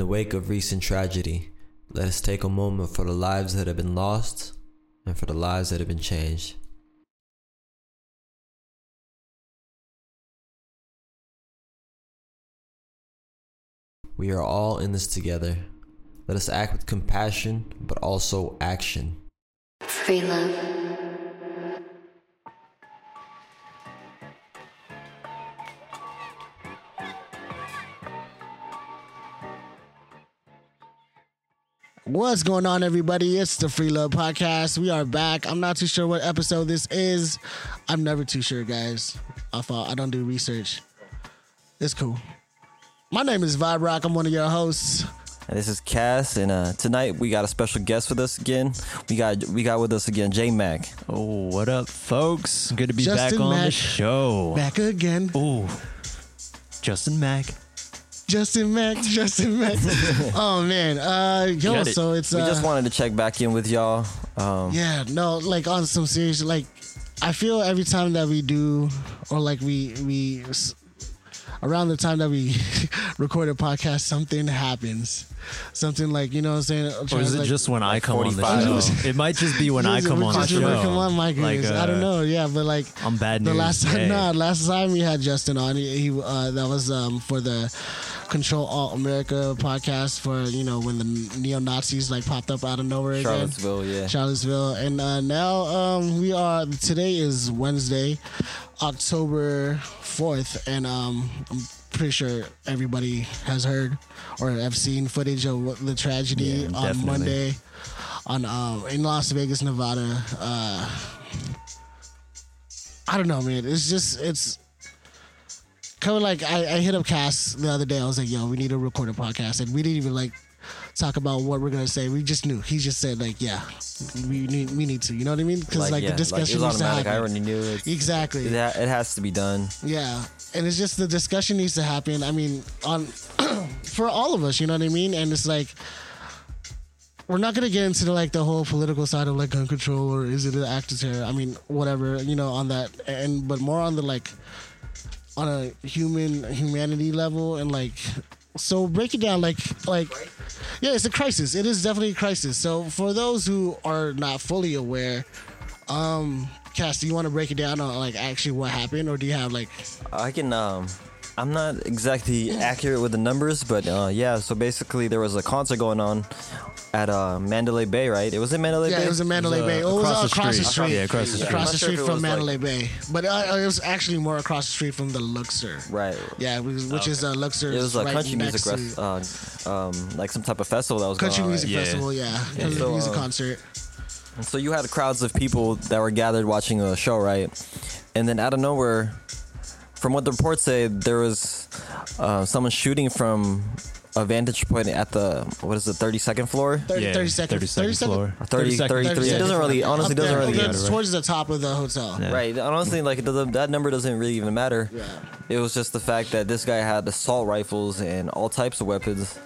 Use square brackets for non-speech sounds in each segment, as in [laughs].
the wake of recent tragedy, let us take a moment for the lives that have been lost and for the lives that have been changed. We are all in this together. Let us act with compassion, but also action. Free love. What's going on, everybody? It's the Free Love Podcast. We are back. I'm not too sure what episode this is. I'm never too sure, guys. I thought I don't do research. It's cool. My name is Vibe Rock. I'm one of your hosts. And this is Cass, and uh, tonight we got a special guest with us again. We got we got with us again J Mac. Oh, what up, folks? Good to be Justin back on Mack. the show. Back again. Oh, Justin Mack. Justin Mack. [laughs] Justin Mack. [laughs] oh man. Uh yo, Got it. so it's uh, We just wanted to check back in with y'all. Um, Yeah, no, like on some serious, like I feel every time that we do, or like we we around the time that we [laughs] record a podcast, something happens. Something like you know what I'm saying. Or is it like, just when I come on the show? It might just be when I come on the just when show. I come on, my Like, goodness. I don't uh, know. Yeah, but like I'm bad the last time, Hey. nah, last time we had Justin on, he, he uh, that was um, for the Control Alt America podcast for you know when the neo Nazis like popped up out of nowhere again. Charlottesville, yeah. Charlottesville. And uh, now um, we are. Today is Wednesday, October fourth, and um, I'm pretty sure everybody has heard or have seen footage of the tragedy Yeah, on definitely. Monday on um, in Las Vegas, Nevada. Uh, I don't know, man. It's just it's. Kind of like I, I hit up Cass the other day. I was like, "Yo, we need to record a podcast," and we didn't even like talk about what we're gonna say. We just knew. He just said like, "Yeah, we need we need to." You know what I mean? Because like, yeah, the discussion was needs to automatic. I happen. already knew it. Exactly. It, ha- it has to be done. Yeah, and it's just the discussion needs to happen. I mean, on [clears throat] for all of us, you know what I mean? And it's like we're not gonna get into the, like the whole political side of like gun control or is it an act of terror? I mean, whatever, you know, on that, and but more on the like on a human humanity level and like so break it down like like yeah it's a crisis it is definitely a crisis so for those who are not fully aware um Cass, do you want to break it down on like actually what happened or do you have like I can. Um, I'm not exactly accurate with the numbers, but uh, yeah. So basically, there was a concert going on at uh, Mandalay Bay, right? It was in Mandalay Yeah, Bay. it was in Mandalay uh, Bay. Oh, it was across uh, the across the street. street. Yeah, across the street. Across I'm the street from was, like- Mandalay Bay. But uh, it was actually more across the street from the Luxor. Right. Yeah, which which is uh, Luxor. It was a right country next music, to- rest, uh, um, like some type of festival that was Country going on. music right? Yeah. festival, yeah. Country so, music uh, concert. So you had crowds of people that were gathered watching a show, right? And then out of nowhere, from what the reports say, there was uh, someone shooting from a vantage point at the what is it, 32nd floor? 30, yeah, 30 seconds. 32nd floor. 30, 32nd. 33. It doesn't really, honestly, Up doesn't there, really. up matter, right? towards the top of the hotel. Yeah. Right. Honestly, like it doesn't, that number doesn't really even matter. Yeah. It was just the fact that this guy had assault rifles and all types of weapons,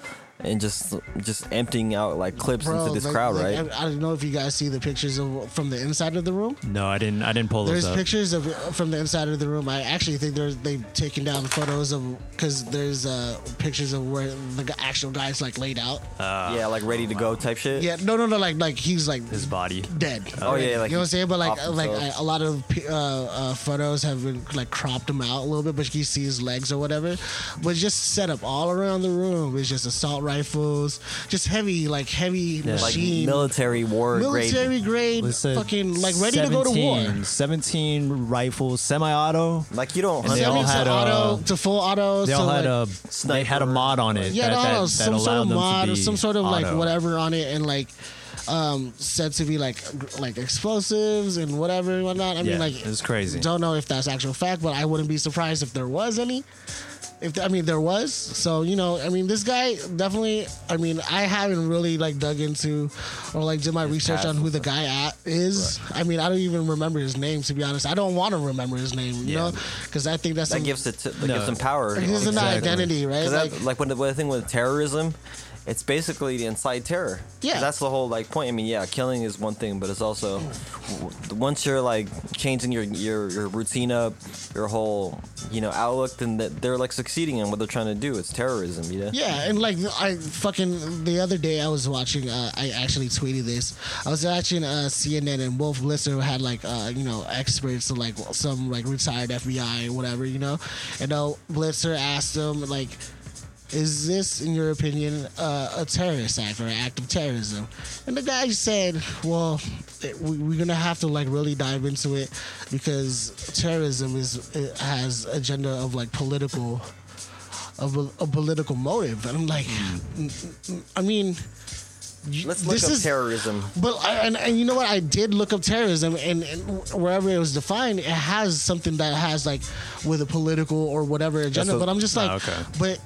and just just emptying out like clips Bro, into this like- crowd, like, right? I, I don't know if you guys see the pictures of from the inside of the room. No, I didn't. I didn't pull There's those up. pictures of from the inside of the room. I actually think there's they've taken down photos of because there's uh, pictures of where the actual guy's like laid out. yeah, like ready to go type shit. Yeah, no, no, no, like like he's like His body. dead. Oh, yeah, like you know what I'm saying. But like like themselves. I, a lot of uh, uh, photos have been like cropped him out a little bit, but you see his legs or whatever. But just set up all around the room. It's just assault rifles, just heavy like heavy like machine. military war military grade. grade, fucking like ready to go to war. 17 17 rifles, semi-auto. Like you don't. And they all had to a- auto to full auto. They to all had like, a they had a mod on it. yeah, that, no, that, no, that some sort of mod, or some sort of like whatever on it, and like um said to be like like explosives and whatever and whatnot. I mean, like it's crazy. Don't know if that's actual fact, but I wouldn't be surprised if there was any. If I mean there was, so you know, I mean this guy definitely. I mean I haven't really like dug into or like did my research on who the guy at is. I mean I don't even remember his name to be honest. I don't want to remember his name, you Yeah. know, because I think that's That some, gives it. To, that No. gives him power. it gives him that Exactly. identity, right? Like, that, like when the, when the thing with terrorism it's basically the incite terror. Yeah. that's the whole like point. I mean, yeah, killing is one thing, but it's also once you're like changing your your, your routine up, your whole you know outlook, then that they're like succeeding in what they're trying to do. It's terrorism, you know. Yeah, and like I fucking the other day I was watching. Uh, I actually tweeted this. I was watching uh, CNN and Wolf Blitzer had like uh, you know experts like some like retired FBI or whatever you know, and uh, Blitzer asked them like. Is this, in your opinion, uh, a terrorist act or an act of terrorism? And the guy said, "Well, it, we, we're gonna have to like really dive into it because terrorism is it has agenda of like political of a, a political motive. And I'm like, Hmm. mm, mm, I mean, Let's look this up is- terrorism. But I, and, and you know what? I did look up terrorism, and, and wherever it was defined, it has something that has like with a political or whatever agenda. what- but I'm just like, Oh, okay. but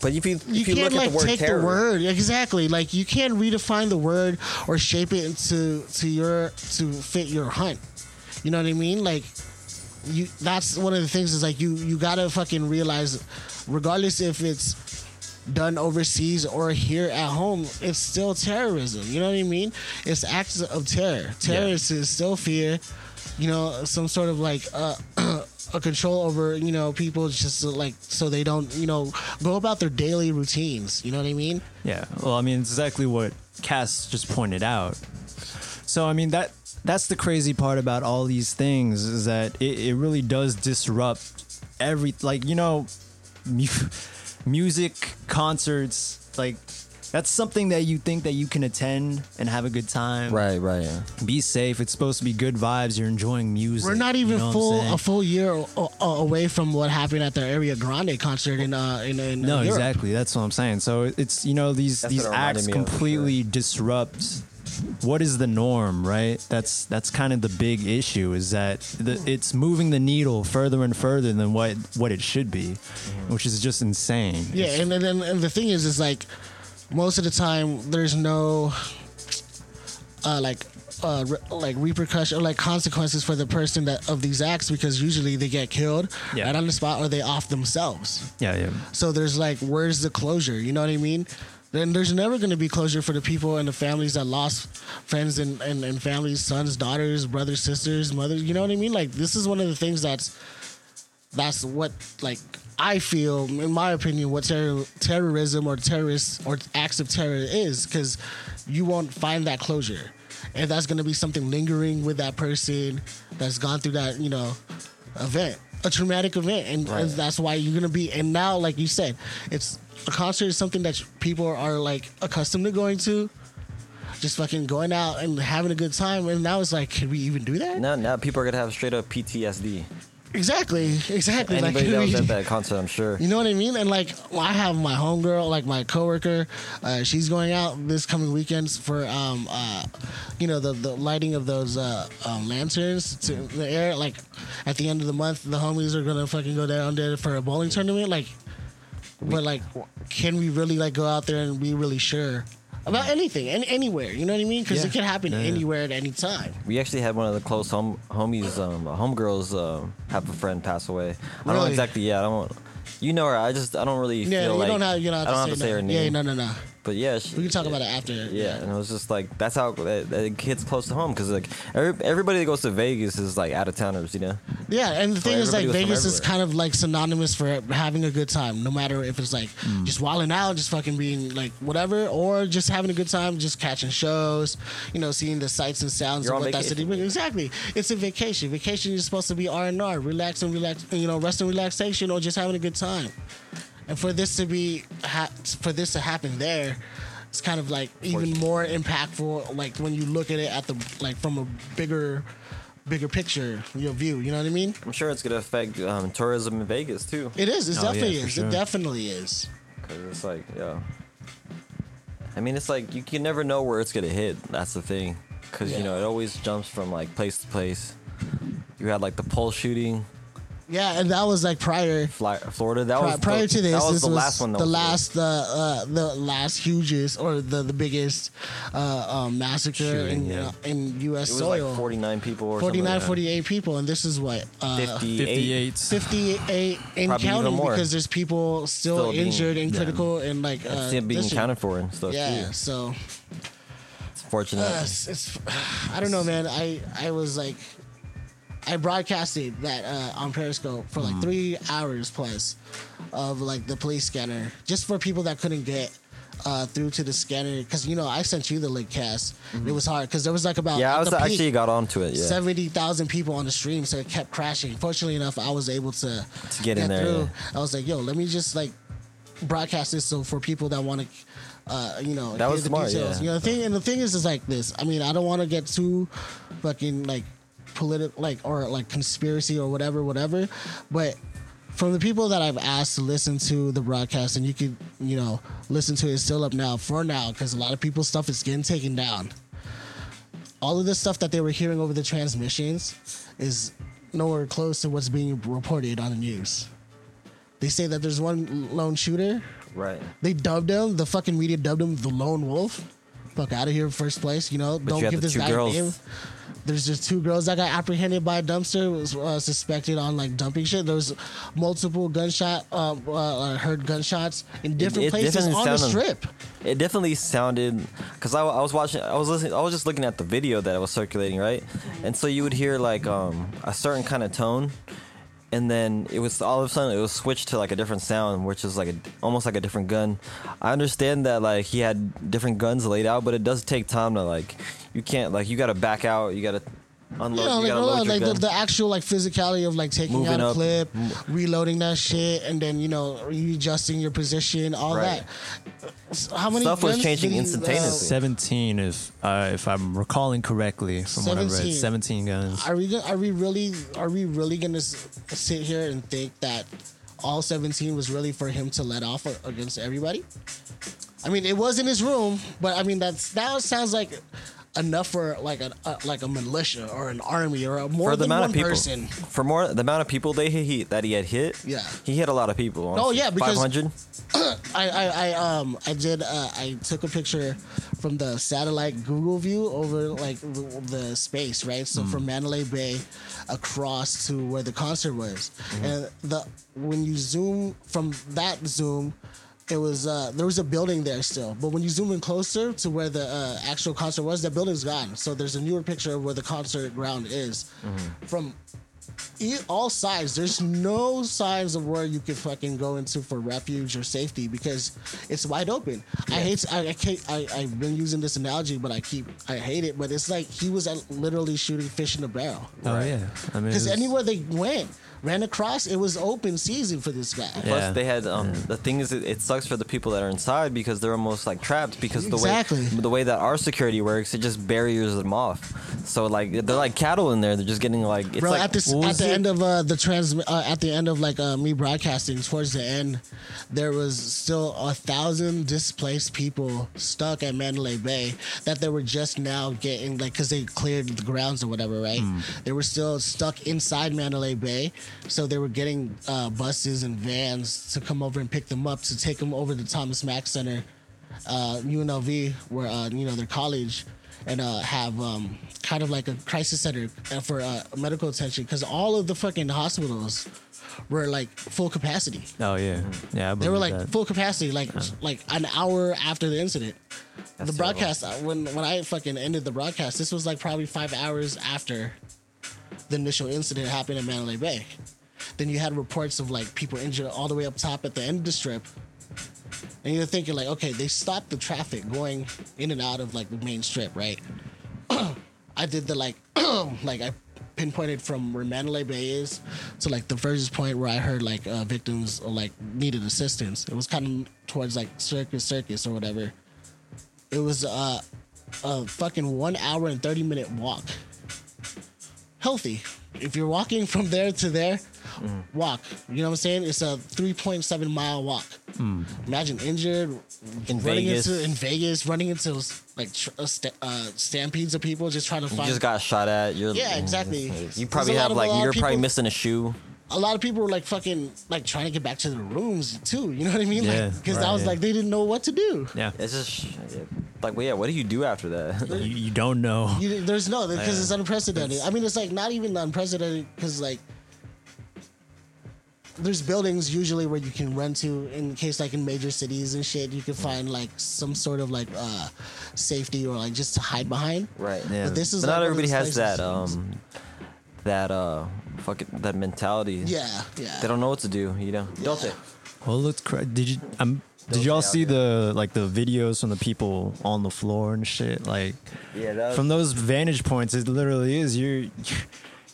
But if you if you can't look like at the word take terror, the word exactly. Like you can't redefine the word or shape it into to your to fit your hunt. You know what I mean? Like you that's one of the things is like you you gotta fucking realize regardless if it's done overseas or here at home it's still terrorism you know what i mean it's acts of terror terrorists is still fear you know some sort of like uh [clears throat] a control over you know people just like so they don't you know go about their daily routines you know what i mean Yeah. Well, I mean, exactly what Cass just pointed out. So, I mean, that that's the crazy part about all these things is that it, it really does disrupt every, like, you know, mu- [laughs] music, concerts, like, that's something that you think that you can attend and have a good time. right, right. Yeah. Be safe. It's supposed to be good vibes. You're enjoying music. we're not you even know full a full year o- o- away from what happened at the Ariana Grande concert in uh in, in No, Europe. exactly. That's what I'm saying. So it's you know these That's these what it reminded acts me of, for completely disrupt what is the norm, right? That's that's kind of the big issue is that the, it's moving the needle further and further than what what it should be, which is just insane. Yeah, and then and, and the thing is, is like most of the time there's no uh, like uh, re- like repercussion or like consequences for the person that of these acts because usually they get killed Yeah. right on the spot or they off themselves. Yeah, yeah. So there's like, where's the closure? You know what I mean? Then there's never going to be closure for the people and the families that lost friends and, and, and families, sons, daughters, brothers, sisters, mothers. You know what I mean? Like this is one of the things that's that's what like I feel, in my opinion, what terror, terrorism or terrorists or acts of terror is, because you won't find that closure, and that's going to be something lingering with that person that's gone through that you know event, a traumatic event, and, and that's why you're going to be. And now, like you said, it's a concert is something that people are like accustomed to going to. Just fucking going out and having a good time, and now it's like, can we even do that? Now, now people are gonna have straight up PTSD. Exactly, exactly. Like, Anybody can [laughs] that was at [laughs] that concert, I'm sure. You know what I mean? And like, I have my homegirl, like my coworker. Uh, she's going out this coming weekends for, um, uh, you know, the the lighting of those uh, um, lanterns to the air. Like, at the end of the month, the homies are gonna fucking go down there for a bowling tournament. Like, but like, can we really like go out there and be really sure about anything and anywhere? You know what I mean? Because Yeah. it can happen Yeah, yeah. anywhere at any time. We actually had one of the close home homies, um, homegirls, um, have a friend pass away. I don't know exactly. Yeah, I don't. You know her. I just I don't really Yeah, feel you like don't have you don't have I don't to have to say her no. name. Yeah, no, no, no. But yeah, she, We can talk about it after. Yeah, and it was just like that's how it, that hits close to home because like every, everybody that goes to Vegas is like out of towners, you know. Yeah, and the thing is, like, everybody was from Vegas is kind of like synonymous for having a good time, no matter if it's like Mm. just wilding out, just fucking being like whatever, or just having a good time, just catching shows, you know, seeing the sights and sounds You're of what that city Exactly, it's a vacation. Vacation is supposed to be R and R, relax and relax, you know, rest and relaxation, or just having a good time. And for this to be, ha- for this to happen there. It's kind of like even more impactful, like when you look at it at the like from a bigger, bigger picture, your view. You know what I mean? I'm sure it's gonna affect um, tourism in Vegas too. It is. It Oh, definitely for is. sure. It definitely is. Cause it's like, yeah. I mean, it's like you can never know where it's gonna hit. That's the thing. Cause you know it always jumps from like place to place. You had like the Pulse shooting Yeah, and that was like prior. Fly, Florida. That pri- was prior the, to this, That was this the was last one. That the last, uh, uh, the last hugest or the the biggest uh, um, massacre Shooting, in yeah. uh, in U.S. It was soil. like 49 people or 49, something 48 people, and this is what uh, 58. 58. 58 in Probably even counting more. because there's people still, Still being- injured and yeah. critical and like uh, It's being this shit. accounted for and stuff Yeah, too. so It's fortunate. uh, it's, it's [sighs] I don't know, man. I I was like, I broadcasted that uh, on Periscope for Mm-hmm. like three hours plus of like the police scanner, just for people that couldn't get. Uh, through to the scanner because you know I sent you the link cast. It was hard because there was like about Mm-hmm. yeah, I was peak, actually got onto it. Yeah. seventy thousand people on the stream, so it kept crashing. Fortunately enough, I was able to, To get in there, through. yeah. I was like, "Yo, let me just like broadcast this so for people that want to, uh, you know, That was the smart, details." yeah. You know, the thing and the thing is, is like this. I mean, I don't want to get too fucking like political, like or like conspiracy or whatever, whatever, but. From the people that I've asked to listen to the broadcast, and you could, you know, listen to it still up now for now, because a lot of people's stuff is getting taken down all of the stuff that they were hearing over the transmissions is nowhere close to what's being reported on the news. They say that there's one lone shooter. Right. They dubbed him, the fucking media dubbed him the lone wolf. Fuck out of here, first place. You know, But don't you give this guy a name. There's just two girls that got apprehended by a dumpster. Was uh, suspected on like dumping shit. There was multiple gunshot, uh, uh, heard gunshots in different it places definitely on the sounded- strip. It definitely sounded because I, I was watching, I was listening, I was just looking at the video that was circulating, right? And so you would hear like um, a certain kind of tone, and then it was all of a sudden it was switched to like a different sound, which is like a, almost like a different gun. I understand that like he had different guns laid out, but it does take time to like you can't like you got to back out, you got to unload, you know, like, got to no, load your like the, the actual like physicality of like taking Moving out a up. clip, reloading that shit, and then you know readjusting your position, all Right. that. How many Stuff was guns changing did uh, instantaneously. 17, if uh, if I'm recalling correctly from what I read. 17. 17 guns. Are we are we really are we really gonna sit here and think that all 17 was really for him to let off against everybody? I mean, it was in his room, but I mean that's that sounds like enough for like a, a like a militia or an army or a, more for the than amount one of people, person. for more the amount of people they hit that he had hit, Yeah. he hit a lot of people. Oh, yeah, because- 500. [clears throat] I, I, I um I did uh, I took a picture from the satellite Google view over like the, the space right so from Mandalay Bay across to where the concert was and the when you zoom from that zoom it was uh there was a building there still but when you zoom in closer to where the uh, actual concert was that building's gone so there's a newer picture of where the concert ground is from e- all sides. There's no signs of where you could fucking go into for refuge or safety because it's wide open. I hate. I, I can't. I, I've been using this analogy, but I keep. I hate it. But it's like he was uh, literally shooting fish in a barrel. Oh, yeah. I mean, Because anywhere they went, ran across, it was open season for this guy. Plus, Yeah. they had um, the thing is, it, it sucks for the people that are inside because they're almost like trapped because Exactly. the way the way that our security works, it just barriers them off. So like they're like cattle in there. They're just getting like it's Bro, like at this at the it? end of uh, the trans uh, at the end of like uh, me broadcasting towards the end, there was still a thousand displaced people stuck at Mandalay Bay that they were just now getting like because they cleared the grounds or whatever, right? Hmm. They were still stuck inside Mandalay Bay, so they were getting uh, buses and vans to come over and pick them up to take them over to Thomas Mack Center, uh, UNLV, where uh, you know their college and uh, have um, kind of like a crisis center uh, for uh, medical attention because all of the fucking hospitals were like full capacity. Oh, yeah. Yeah, They were like that. full capacity, like like an hour after the incident. That's the broadcast uh, when when I fucking ended the broadcast, this was like probably five hours after the initial incident happened at Mandalay Bay. Then you had reports of like people injured all the way up top at the end of the strip. And you're thinking like, okay, they stopped the traffic going in and out of like the main strip, right? [clears throat] I did the like, [clears throat] like I pinpointed from where Mandalay Bay is to like the furthest point where I heard like uh, victims or like needed assistance. It was kind of towards like Circus Circus or whatever. It was uh, a fucking one hour and thirty minute walk. Healthy. If you're walking from there to there, walk. You know what I'm saying? It's a 3.7 mile walk. Imagine injured In running Vegas. into in Vegas, running into like tr- uh, uh, stampedes of people just trying to find. you just got shot at. You're Yeah, exactly. You probably have like you're probably missing a shoe. A lot of people were like fucking like trying to get back to their rooms too. You know what I mean? Yeah, Like because right, I was yeah. like they didn't know what to do. Yeah. It's just like, well, yeah. What do you do after that? [laughs] You, you don't know. You, there's no because Yeah. it's unprecedented. I mean, it's like not even unprecedented because like there's buildings usually where you can run to in case like in major cities and shit. You can find like some sort of like uh safety or like just to hide behind. right. Yeah. But this is But like not everybody has that. Um, that uh, fucking that mentality. Yeah, yeah. They don't know what to do. You know. Don't they? Well, let's. Cra- did you? Um, did y'all see the like the videos from the people on the floor and shit? Like Yeah. That from those vantage points, it literally is you're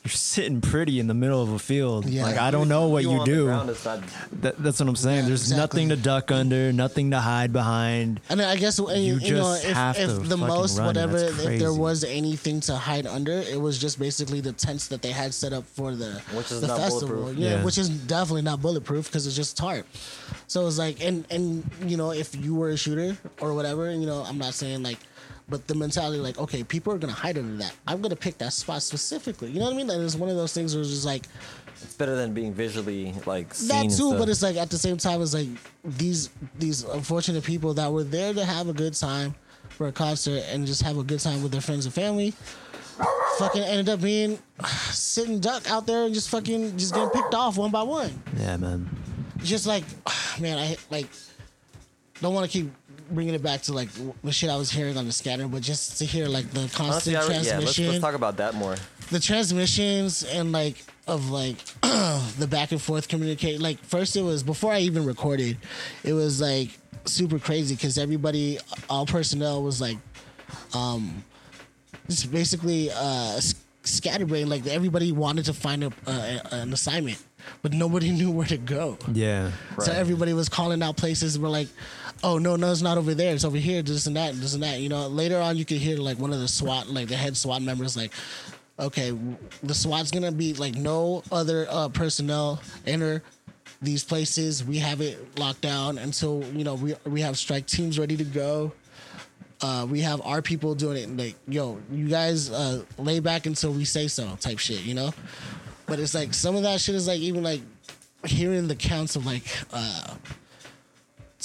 you're sitting pretty in the middle of a field. Yeah. Like I don't know what you, on the do. ground, it's not- That, that's what I'm saying. Yeah, There's exactly. nothing to duck under, nothing to hide behind. And I guess uh, you, you know if, have if to the most run. whatever if there was anything to hide under, it was just basically the tents that they had set up for the Which is the not festival. Yeah, Yeah. which is definitely not bulletproof because it's just tarp. So it was like and and you know if you were a shooter or whatever, you know I'm not saying like. But the mentality, like, okay, people are gonna hide under that. I'm gonna pick that spot specifically. You know what I mean? And it's one of those things where it's just like, It's better than being visually like seen. that too but it's like at the same time it's like these these unfortunate people that were there to have a good time for a concert and just have a good time with their friends and family fucking ended up being sitting duck out there and just fucking just getting picked off one by one Yeah, man. just like [sighs] man i like don't want to keep bringing it back to like the shit i was hearing on the scanner but just to hear like the constant Honestly, I re- yeah. Let's, transmission let's talk about that more. the transmissions and like of like [clears throat] the back and forth communicate like first it was before i even recorded it was like super crazy because everybody all personnel was like um just basically uh s- scatterbrained like everybody wanted to find a, uh, an assignment but nobody [laughs] knew where to go Yeah. so everybody was calling out places. We're like, oh no, no, it's not over there. It's over here. This and that, and this and that. You know, later on, you could hear like one of the SWAT, like the head SWAT members, like, okay, the SWAT's gonna be like no other uh, personnel enter these places. We have it locked down until you know we we have strike teams ready to go. Uh, we have our people doing it. Like, yo, you guys uh, lay back until we say so, type shit. You know. But it's like some of that shit is like even like hearing the counts of like uh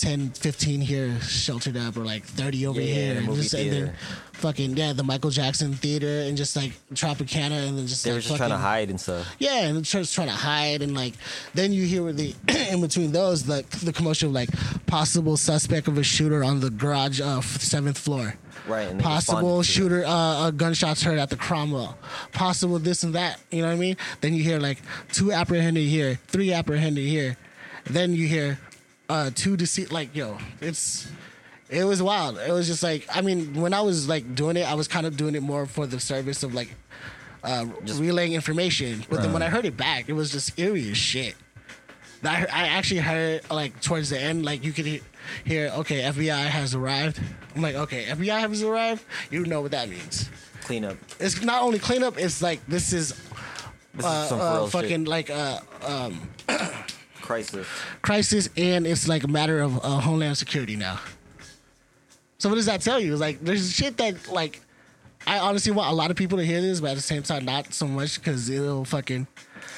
10 15 here sheltered up or like 30 over Yeah, here the and just and then fucking yeah the michael jackson theater and just like tropicana and then just They like were just trying to hide and stuff. yeah and just trying to hide and like then you hear the [clears throat] in between those like the commotion of like possible suspect of a shooter on the garage uh seventh floor. Right, possible shooter uh, uh gunshots heard at the cromwell. Possible this and that you know what i mean? Then you hear like two apprehended here three apprehended here. Then you hear uh two deceit like yo it's it was wild it was just like i mean when i was like doing it i was kind of doing it more for the service of like uh relaying information but then when i heard it back it was just eerie as shit I, I actually heard like towards the end, like you could he- hear, okay, FBI has arrived. I'm like, okay, FBI has arrived. You know what that means. Clean up. It's not only cleanup. It's like this is This uh, is uh, fucking shit. like uh, [clears throat] crisis. crisis, and it's like a matter of uh, homeland security now. So what does that tell you? It's like there's shit that like I honestly want a lot of people to hear this, but at the same time, not so much because it'll fucking.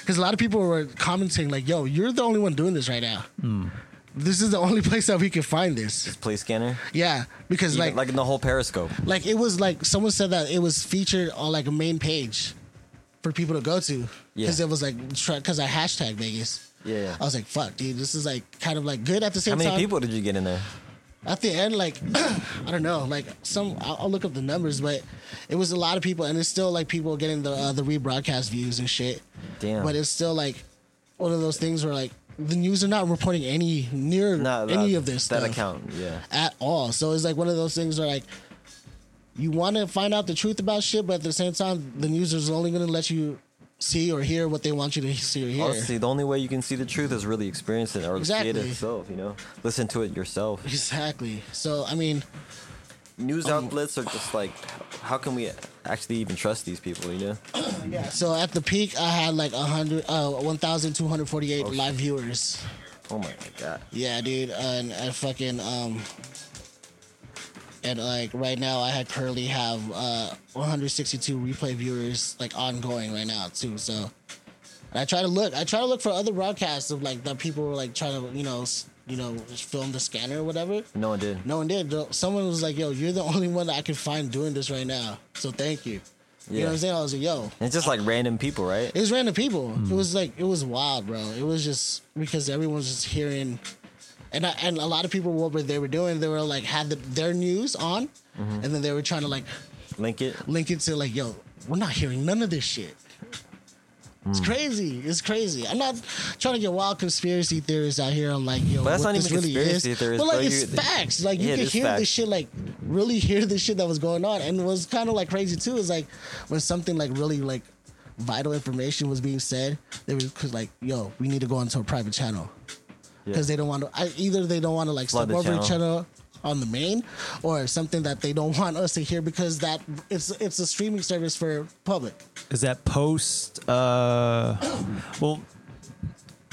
Because a lot of people were commenting like, "Yo, you're the only one doing this right now. This is the only [laughs] place that we can find this." This police scanner. Yeah, because Even, like, like in the whole Periscope. like it was like someone said that it was featured on like a main page for people to go to because Yeah. it was like because I hashtag Vegas. Yeah. I was like, "Fuck, dude, this is like kind of like good at the same time. How many time." people did you get in there? at the end, like [clears throat] I don't know, like some I'll, I'll look up the numbers, but it was a lot of people, and it's still like people getting the uh, the rebroadcast views and shit. Damn. But it's still like one of those things where like the news are not reporting any near No, any of this that stuff account. Yeah. at all. So it's like one of those things where like you want to find out the truth about shit, but at the same time, the news is only going to let you see or hear what they want you to see or hear. Honestly, the only way you can see the truth is really experience it or see it yourself. You know, listen to it yourself. Exactly. So I mean, News Um, outlets are just like, how can we actually even trust these people? You know, [clears throat] yeah. So at the peak, I had like a hundred, uh, one thousand two hundred forty-eight Oh, live viewers. oh my god. Yeah, dude, and I fucking um, and like right now, I had currently have uh 162 replay viewers like ongoing right now too. So And I try to look. I try to look for other broadcasts of like that people were like trying to you know you know film the scanner or whatever. No one did. No one did. Someone was like, "Yo, you're the [laughs] only one that I can find doing this right now." So thank you. yeah. You know what I'm saying? I was like, "Yo." It's just like random people, right? It was random people. Hmm. It was like it was wild, bro. It was just because everyone was just hearing, and I, and a lot of people what they were doing, they were like had the, their news on, Mm-hmm. and then they were trying to like Link it. link it to like, yo, we're not hearing none of this shit. It's Hmm. crazy. It's crazy. I'm not trying to get wild conspiracy theories out here on like, yo, But that's what not this even really conspiracy is. theories, but like, it's facts. Like you Yeah, can hear this shit, like really hear the shit that was going on. And it was kind of like crazy too. Is like when something like really like vital information was being said, they were cause like, yo, we need to go onto a private channel Yeah. because they don't want to. I, either they don't want to like Flood step over each channel. other on the main, or something that they don't [laughs] want us to hear because that it's it's a streaming service for public. Is that post? Uh, well,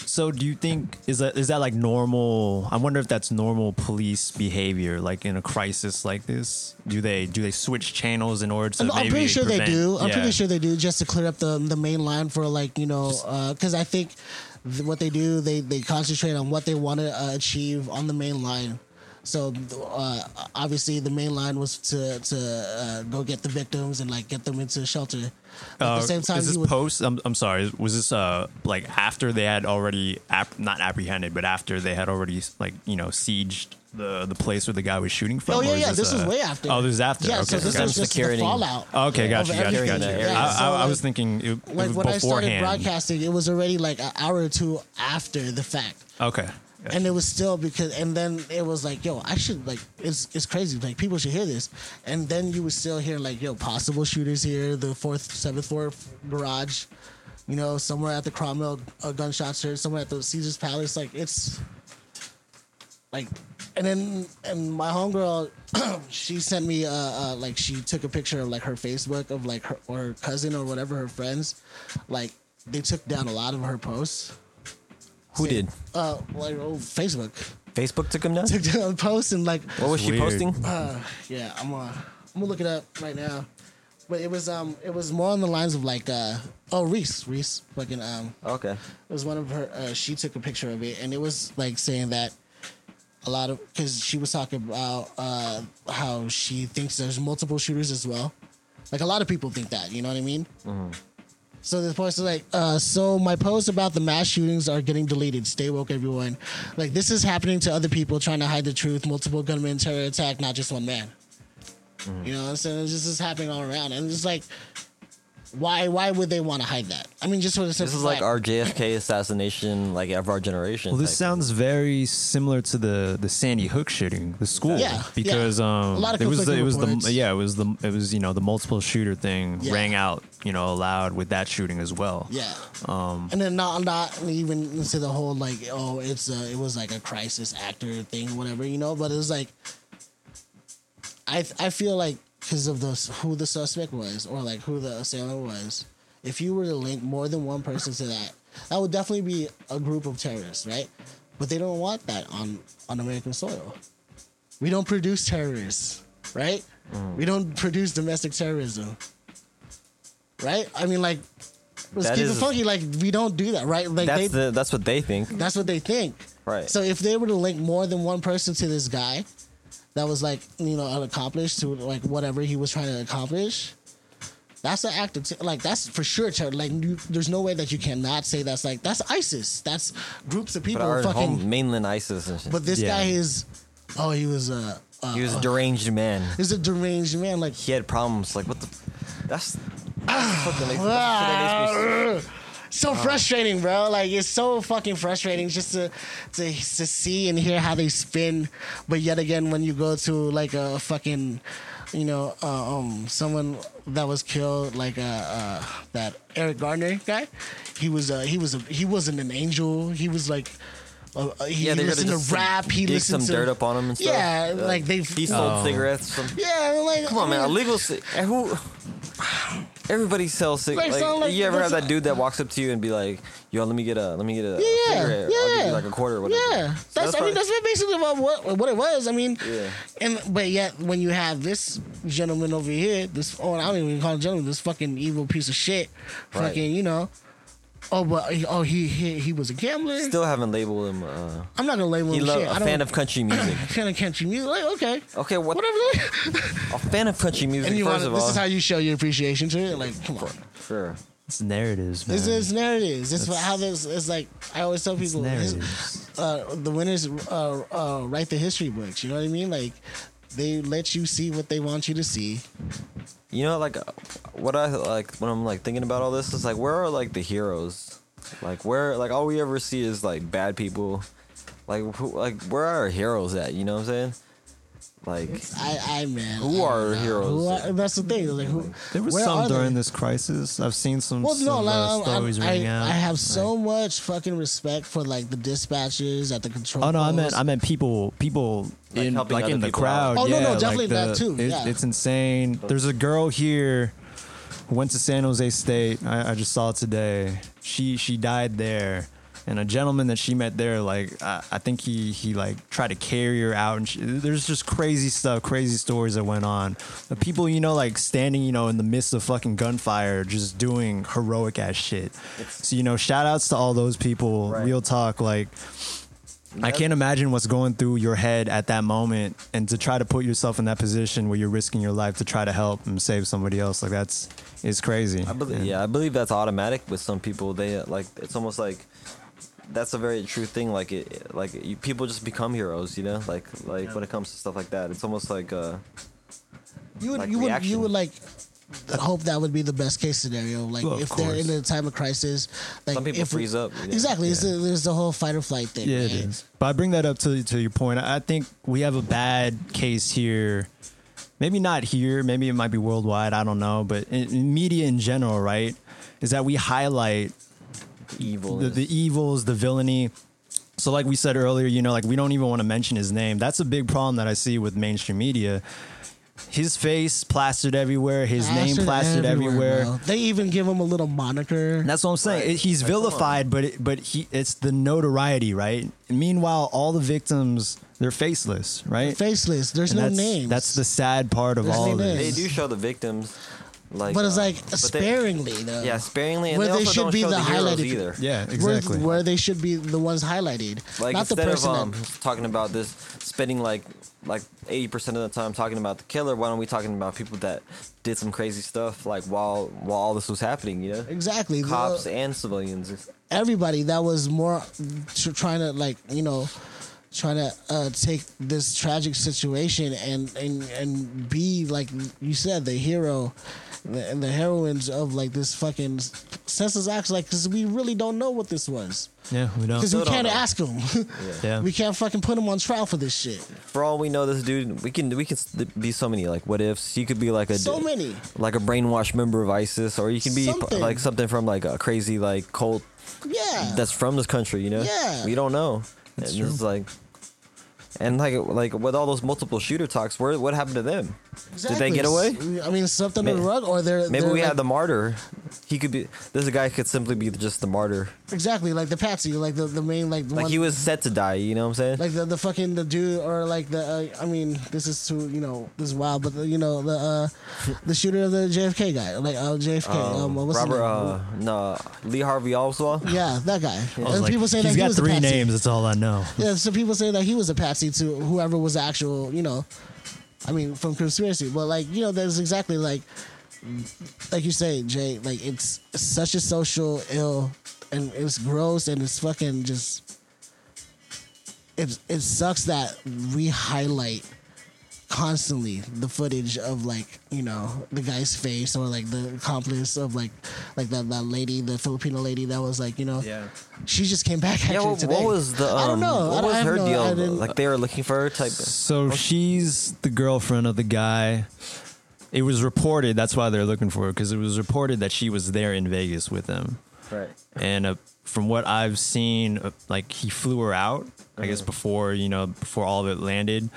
so do you think is that is that like normal? I wonder if that's normal police behavior, like in a crisis like this. Do they do they switch channels in order to? I'm, I'm pretty sure they do. I'm Yeah. pretty sure they do just to clear up the the main line for like you know because I think th- what they do they they concentrate on what they want to uh, achieve on the main line. So uh, obviously the main line was to to uh, go get the victims and like get them into a shelter. At Uh, the same time, is this would, post? I'm, I'm sorry. Was this uh like after they had already app, not apprehended, but after they had already like you know sieged the the place where the guy was shooting from? Oh or yeah, is yeah. This uh, was way after. Oh, this is after. Yeah, okay. so this okay. was just Securing- the fallout. Oh, okay, got of you, got you, everything. got you. Yeah, I, so, I, I like, was thinking it, it like was when I started broadcasting, it was already like an hour or two after the fact. Okay. and it was still because and then it was like yo i should like it's it's crazy like people should hear this and then you would still hear like yo possible shooters here the fourth seventh floor garage you know somewhere at the cromwell uh, gunshots heard somewhere at the caesar's palace like it's like and then and my homegirl [clears throat] she sent me uh, uh like she took a picture of like her facebook of like her or her cousin or whatever her friends like they took down a lot of her posts Who did? uh like oh facebook Facebook took them down. took down posts and like What was she Weird. posting? yeah i'm uh i'm gonna look it up right now but it was um it was more on the lines of like uh oh reese reese fucking um Okay. it was one of her uh, she took a picture of it and it was like saying that a lot of because she was talking about uh how she thinks there's multiple shooters as well like a lot of people think that you know what i mean so the post is like, uh, so my posts about the mass shootings are getting deleted. Stay woke, everyone. Like this is happening to other people trying to hide the truth. Multiple gunmen terror attack, not just one man. You know what I'm saying? Just is happening all around, and it's like, why? Why would they want to hide that? I mean, just for the This is like fact- our JFK assassination, like of our generation. Well, this type. sounds very similar to the the Sandy Hook shooting, the school. Yeah, because yeah. um, A lot of it was the, conflicting it was reports. the yeah it was the it was you know the multiple shooter thing Yeah. rang out you know aloud with that shooting as well. Yeah. Um, and then not not even into the whole like oh it's a, it was like a crisis actor thing whatever you know but it was like I I feel like because of the who the suspect was or like who the assailant was. If you were to link more than one person to that that would definitely be a group of terrorists right? But they don't want that on on American soil. We don't produce terrorists right? Mm. We don't produce domestic terrorism right? I mean like let's That keep it is- funky like we don't do that right? Like That's they the that's what they think. that's what they think. Right. So if they were to link more than one person to this guy, that was like you know unaccomplished to like whatever he was trying to accomplish. That's an act of t- like that's for sure. Ter- like you, there's no way that you cannot say that's like that's ISIS. That's groups of But people our fucking. home mainland ISIS and shit. but this Yeah. guy is, oh, he was a. Uh, he was a deranged man. He's a deranged man. Like He had problems. Like what the? That's. [sighs] that's what makes, that's what makes me. So frustrating, bro. Like it's so fucking frustrating just to, to to see and hear how they spin. But yet again, when you go to like a fucking, you know, uh, um, someone that was killed, like uh, uh that Eric Gardner guy, he was uh he was a, he wasn't an angel. He was like. Uh, he Yeah, they're gonna listened to rap. He dig listened some to dirt up on him and stuff. Yeah, Uh, like they've He sold Oh. cigarettes. From, Yeah, like come on, man. Illegal. ci- and Who? Everybody sells Like, cigarettes. Like, sound like- you ever have that dude that walks up to you and be like, "Yo, let me get a, let me get a Yeah, cigarette. I'll give yeah. you like a quarter or whatever." Yeah, So that's, I mean probably- that's basically about what what it was. I mean, Yeah. and but yet when you have this gentleman over here, this oh I don't even call him gentleman, this fucking evil piece of shit, Right. fucking you know, Oh, but oh, he he, he was a gambler. Still haven't labeled him. Uh, I'm not gonna label he him lo- shit. I a don't, fan of country music. A [clears throat] fan of country music. Like, okay, Okay, what? whatever. [laughs] A fan of country music. and you first want of this all, is how you show your appreciation to it. Like, come on. sure. It's narratives, man. This is narratives. This is how this. It's like I always tell people. his- narratives. uh, the winners uh, uh, write the history books. You know what I mean? Like they let you see what they want you to see. You know, like uh, what I like when I'm like thinking about all this is like, where are like the heroes? Like where, like all we ever see is like bad people. Like who, like where are our heroes at? You know what I'm saying? Like I, I man. Who I are know. heroes? Who are- that's the thing. Like who? There was some are they? during this crisis. I've seen some, Well, some no, uh, like, I'm- stories I'm- I, out. I have Like- so much fucking respect for like the dispatchers at the control. Oh no, I meant. I meant people people Like in like in the people out. crowd. Oh, no, yeah, no, like definitely that the- too, it- yeah. It's insane. There's a girl here who went to San Jose State. I, I just saw it today. She she died there. And a gentleman that she met there, like I, I think he he like tried to carry her out, and she, there's just crazy stuff, crazy stories that went on. The people, you know, like standing, you know, in the midst of fucking gunfire, just doing heroic ass shit. So you know, shout outs to all those people. Right. Real talk, like I can't imagine what's going through your head at that moment, and to try to put yourself in that position where you're risking your life to try to help and save somebody else, like that's it's crazy. I believe, And- yeah, I believe that's automatic with some people. They like it's almost like that's a very true thing. Like it, like you, people just become heroes. You know, like like when it comes to stuff like that, it's almost like uh, you would like you would you would like hope that would be the best case scenario. Like Well, of if they're in a time of crisis, like Some people if freeze up, yeah. Exactly. It's the, there's the whole fight or flight thing. Yeah, it right? But I bring that up to to your point. I think we have a bad case here. Maybe not here. Maybe it might be worldwide. I don't know. But in, in media in general, right, is that we highlight evil. the, the evils, the villainy. So, like we said earlier, you know, like we don't even want to mention his name. That's a big problem that I see with mainstream media. His face plastered everywhere. His name plastered everywhere. bro. They even give him a little moniker. That's what I'm saying. Right. It- he's Like, vilified, but it, but he it's the notoriety, right? Meanwhile, all the victims they're faceless, right? Faceless. There's And no that's, names. That's the sad part of There's all no of names. they this. do show the victims, like, but it's uh, like but they- sparingly though. yeah, sparingly, and Where they, they should be the the, highlighted- either. Yeah, Where, exactly. where they should be the ones highlighted, Like not the instead of person. um, that, talking about this, spending like like eighty percent of the time talking about the killer, why don't we talking about people that did some crazy stuff like while while all this was happening? You know, exactly. The- cops and civilians. everybody that was more tr- trying to like you know trying to uh, take this tragic situation and and and be like you said the hero the- and the heroines of like this fucking census acts like because we really don't know what this was yeah, we don't. because we Still don't can't ask them [laughs] Yeah, we can't fucking put him on trial for this shit For all we know, this dude, we can we can be so many like what ifs. He could be like a so many like a brainwashed member of ISIS, or you can be Something. like something from like a crazy like cult yeah that's from this country. You know, Yeah. we don't know. That's and true. It's like. And like like with all those multiple shooter talks, where what happened to them? Did they get away? I mean, something May- on the rug, or they're Maybe they're we like, had the martyr. He could be. This guy could simply be just the martyr. exactly like the patsy, like the the main like the Like one, he was set to die. You know what I'm saying? like the, the fucking the dude or like the uh, I mean this is too you know this is wild but the, you know the uh the shooter of the JFK guy like uh, JFK um, Um, what's his Robert, name? uh, no, Lee Harvey Oswald. yeah that guy I and like, people say he's that he got was a three patsy. names. That's all I know. yeah so people say that he was a patsy to whoever was actual you know I mean from conspiracy. But like you know there's exactly like like you say Jay like it's such a social ill and it's gross and it's fucking just it it sucks that we highlight constantly the footage of like you know the guy's face or like the accomplice of like like that, that lady the Filipino lady that was like you know she just came back actually Yeah, what, today. what was the? Um, I don't know. What was I have her no- deal? Like they were looking for her type. So she's the girlfriend of the guy. It was reported. That's why they're looking for her because it was reported that she was there in Vegas with him. Right. and uh, from what I've seen, uh, like he flew her out. I guess before you know before all of it landed.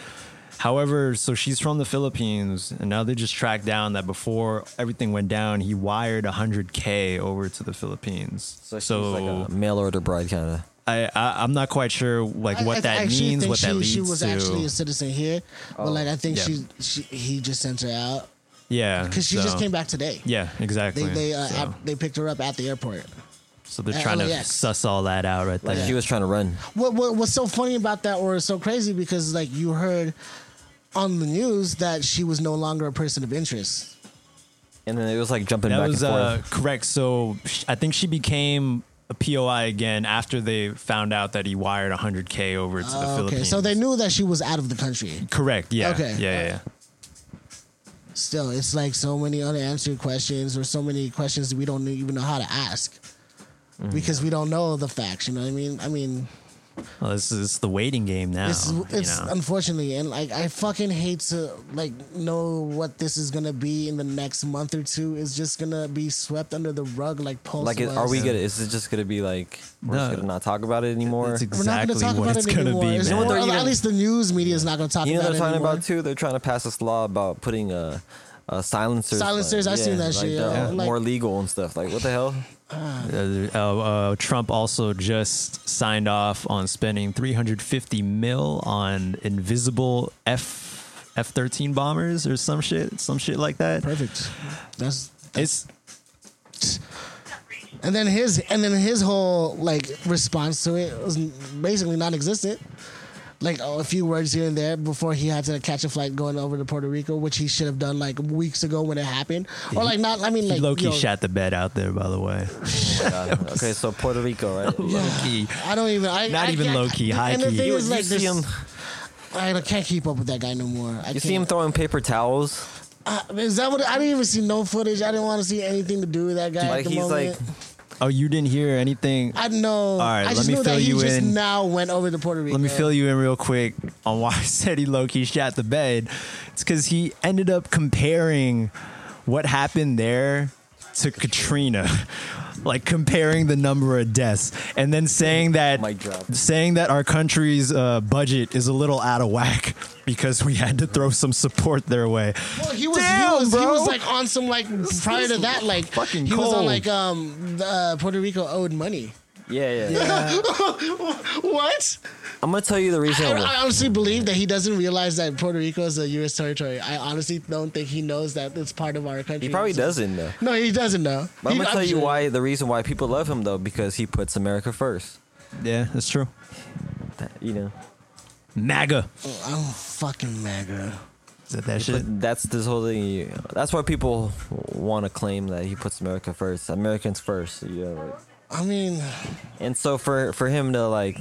However, so she's from the Philippines, and now they just tracked down that before everything went down, he wired 100k over to the Philippines. So she's like a mail order bride kind of. I, I I'm not quite sure like what I that means, what she, that leads to. she was to. actually a citizen here, but like I think Yeah. she, she he just sent her out yeah, because she just came back today. Yeah, exactly. They they uh, So- ap- they picked her up at the airport. So they're At trying to LAX. suss all that out right Like there. she was trying to run. what, what what's so funny about that or so crazy because like you heard on the news that she was no longer a person of interest. And then it was like jumping That back was and uh, correct. So sh- I think she became a POI again after they found out that he wired 100k over to the Oh, okay, Philippines. so they knew that she was out of the country. correct. Yeah. Okay. Yeah. Yeah. yeah. Still, it's like so many unanswered questions or so many questions that we don't even know how to ask Mm-hmm. because we don't know the facts. You know what I mean? I mean, Well, this is the waiting game now. it's you it's know. unfortunately, and like I fucking hate to like know what this is gonna be in the next month or two. It's just gonna be swept under the rug like Pulse Like, was. are we gonna? Is it just gonna be like we're just No. gonna not talk about it anymore? That's We're not exactly gonna talk what about it's it gonna anymore. be, It's man. more- They're or even- at least the news media is not gonna talk you know about what it they're talking anymore. about too? They're trying to pass this law about putting a. uh silencers. Silencers, like, I seen that like shit, the- yo. Like- more legal and stuff. Like what the hell? Uh, uh, uh, Trump also just signed off on spending 350 mil on invisible F F-13 bombers or some shit, some shit like that. Perfect. That's It's and then his and then his whole like response to it was basically non-existent. Like oh, a few words here and there before he had to catch a flight going over to Puerto Rico, which he should have done like weeks ago when it happened, or like not. I mean, like Loki you know, shot the bed out there, by the way. [laughs] Oh my God. [laughs] okay, so Puerto Rico, right? [laughs] Loki. I don't even. I, Not I, even I, low-key, high And the key. thing You- is, you like, see this, him. I can't keep up with that guy no more. I You can't. see him throwing paper towels. Uh, is that what? I didn't even see no footage. I didn't want to see anything to do with that guy Like at the he's moment. like, Oh, you didn't hear anything? I know. All right, I let me fill you just in. now went over to Puerto Rico. Let me fill you in real quick on why I [laughs] said he low key shot the bed. It's because he ended up comparing what happened there to Katrina, like comparing the number of deaths, and then saying that Mic drop. saying that our country's uh, budget is a little out of whack because we had to throw some support their way. Well, he was, Damn, he was, he bro. was like on some like prior to that, like fucking he was on cold. like um the, uh, Puerto Rico owed money. Yeah, yeah. [laughs] What? I'm gonna tell you the reason. I, I honestly believe that he doesn't realize that Puerto Rico is a U.S. territory. I honestly don't think he knows that it's part of our country. he probably So- doesn't though. No, he doesn't know. But I'm gonna tell you sure. why. The reason why people love him though, because he puts America first. Yeah, that's true. That- you know, MAGA. Oh, I'm fucking MAGA. Is that that shit? but that's this whole thing. That's why people want to claim that he puts America first. Americans first. You know, like, I mean, and so for for him to like,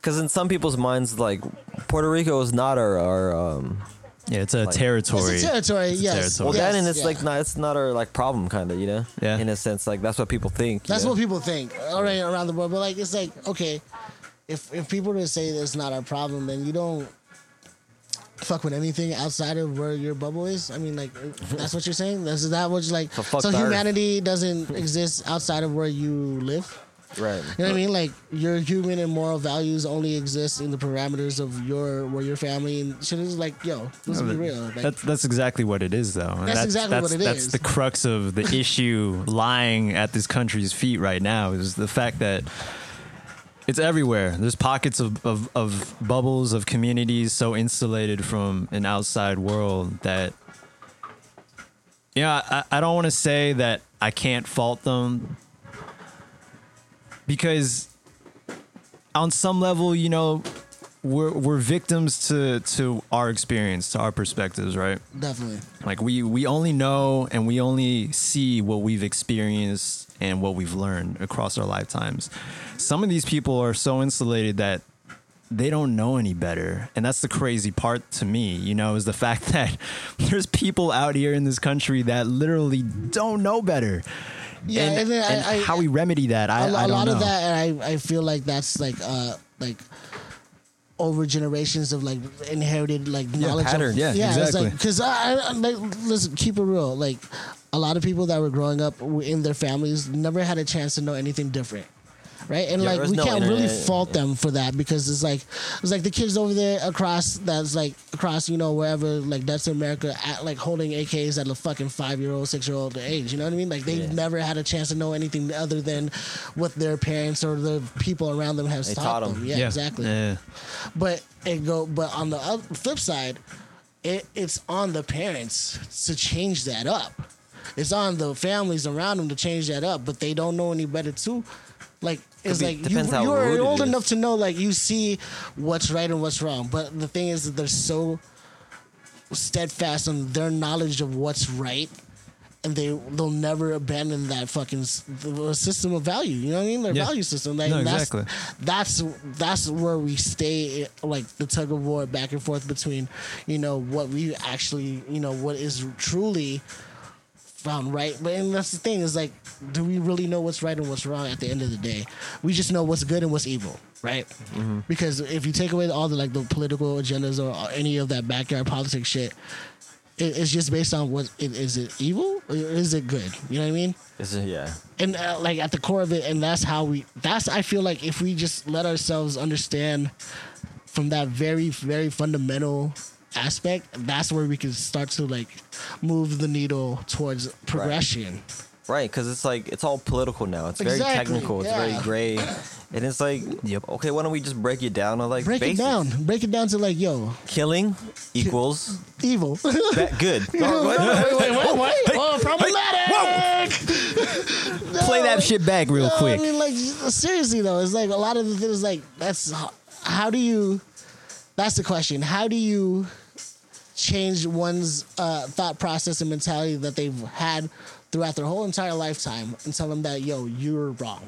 because in some people's minds, like Puerto Rico is not our our um. Yeah, it's a Like- territory. it's a territory. It's a yes. territory. Well, yes, that and it's yeah. like not it's not our like problem kind of you know. Yeah. In a sense, like that's what people think. you That's know? what people think all right around the world. But like, it's like okay, if if people were to say that's not our problem, then you don't fuck with anything outside of where your bubble is. I mean, like [laughs] that's what you're saying. Is that you're like? So so the Earth. humanity doesn't [laughs] exist outside of where you live. Right. You know what I mean? Like your human and moral values only exist in the parameters of your where your family and shit is like, yo, let's be real. Like, That's that's exactly what it is, though. And That's exactly that's, what it that's is. the crux of the [laughs] issue lying at this country's feet right now is the fact that it's everywhere. There's pockets of, of, of bubbles of communities so insulated from an outside world that yeah, I, I don't want to say that I can't fault them because on some level, you know, we're we're victims to to our experience, to our perspectives, right? definitely. Like we we only know and we only see what we've experienced and what we've learned across our lifetimes. Some of these people are so insulated that they don't know any better. And that's the crazy part to me, you know, is the [laughs] fact that there's people out here in this country that literally don't know better. Yeah, and, and I- and I- how we remedy that, I, a, lo- I a don't lot know. of that and I, I feel like that's like uh like over generations of like inherited like knowledge pattern. of, Yeah, yeah exactly. because I, I like listen keep it real like a lot of people that were growing up in their families never had a chance to know anything different right and Yeah, like we no can't really fault them for that because it's like it's like the kids over there across that's like across you know wherever like that's America at like holding AKs at a fucking five year old six year old age you know what I mean like they've Yeah. never had a chance to know anything other than what their parents or the people around them have They taught, taught them. 'em. Yeah, exactly. Yeah. But it go. But on the oth- flip side, it, it's on the parents to change that up. it's on the families around them to change that up, but they don't know any better too. Like it's be- like you, you're rude old enough to know like you see what's right and what's wrong, but the thing is that they're so steadfast on their knowledge of what's right and they they'll never abandon that fucking system of value. You know what I mean? Their Yeah. value system. Like No, that's, exactly. That's that's where we stay eh, like the tug of war back and forth between you know what we actually you know what is truly found right. But and that's the thing is like, do we really know what's right and what's wrong at the end of the day? We just know what's good and what's evil, right? Because if you take away all the like the political agendas or any of that backyard politics shit, it, it's just based on what it, is it evil or is it good? You know what I mean? Is it, yeah. and uh, like at the core of it and that's how we that's i feel like if we just let ourselves understand from that very very fundamental aspect that's where we can start to like move the needle towards progression Right, because it's like it's all political now. It's very Exactly, technical. It's yeah. very gray, and it's like, Yep. okay, why don't we just break it down to like break basics? it down break it down to like yo Killing equals evil that good. [laughs] wait wait wait wait wait oh problematic Play that shit back real No, quick. I mean, like seriously though, it's like a lot of the things. Like that's how, how do you? That's the question. How do you change one's uh, thought process and mentality that they've had throughout their whole entire lifetime and tell them that yo, you're wrong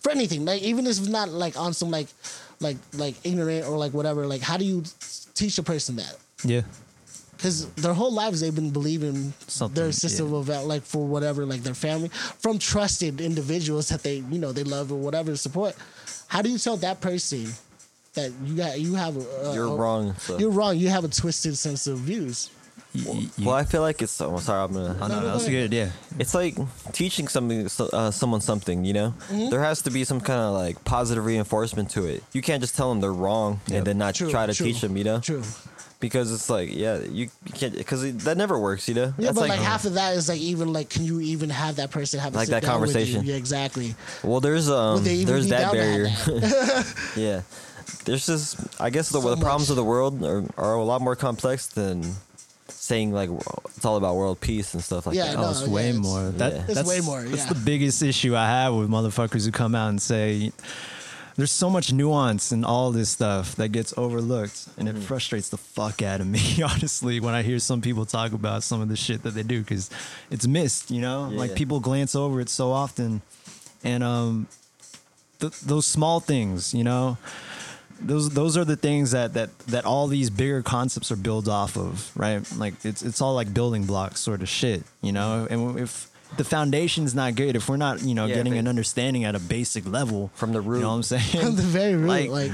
for anything. Like even if it's not like on some like like like ignorant or like whatever. Like how do you teach a person that? Yeah. because their whole lives they've been believing Something, their system yeah. of val- like for whatever like their family from trusted individuals that they you know they love or whatever support. How do you tell that person that you got you have a, You're a- wrong. So. You're wrong. You have a twisted sense of views. Y- well, I feel like it's. Oh, sorry, I'm gonna. Oh, no, no, that's a good. idea. It's like teaching something, uh, someone something. You know, Mm-hmm. there has to be some kind of like positive reinforcement to it. You can't just tell them they're wrong Yep. and then not True, try to true, teach them. You know, True. because it's like, yeah, you, you can't because that never works. You know, Yeah, That's but like, half of that is like even like can you even have that person have a Like that down with you? conversation. Yeah, exactly. Well, there's um, Would they even there's that barrier. have [laughs] yeah, there's just I guess the, So the problems much. of the world are, are a lot more complex than saying like it's all about world peace and stuff like Yeah, that. no, Oh, it's yeah, way it's- more. That, Yeah. It's that's way more, That's the biggest issue I have with motherfuckers who come out and say there's so much nuance in all this stuff that gets overlooked, and Mm-hmm. it frustrates the fuck out of me, [laughs] honestly, when I hear some people talk about some of the shit that they do because it's missed. You know, Yeah. like people glance over it so often, and um, th- those small things, you know those those are the things that that that all these bigger concepts are built off of, right? Like it's it's all like building blocks sort of shit, you know. And if the foundation's not good, if we're not you know Yeah, getting an understanding at a basic level From the root. you know what I'm saying? [laughs] From the very root, like, like-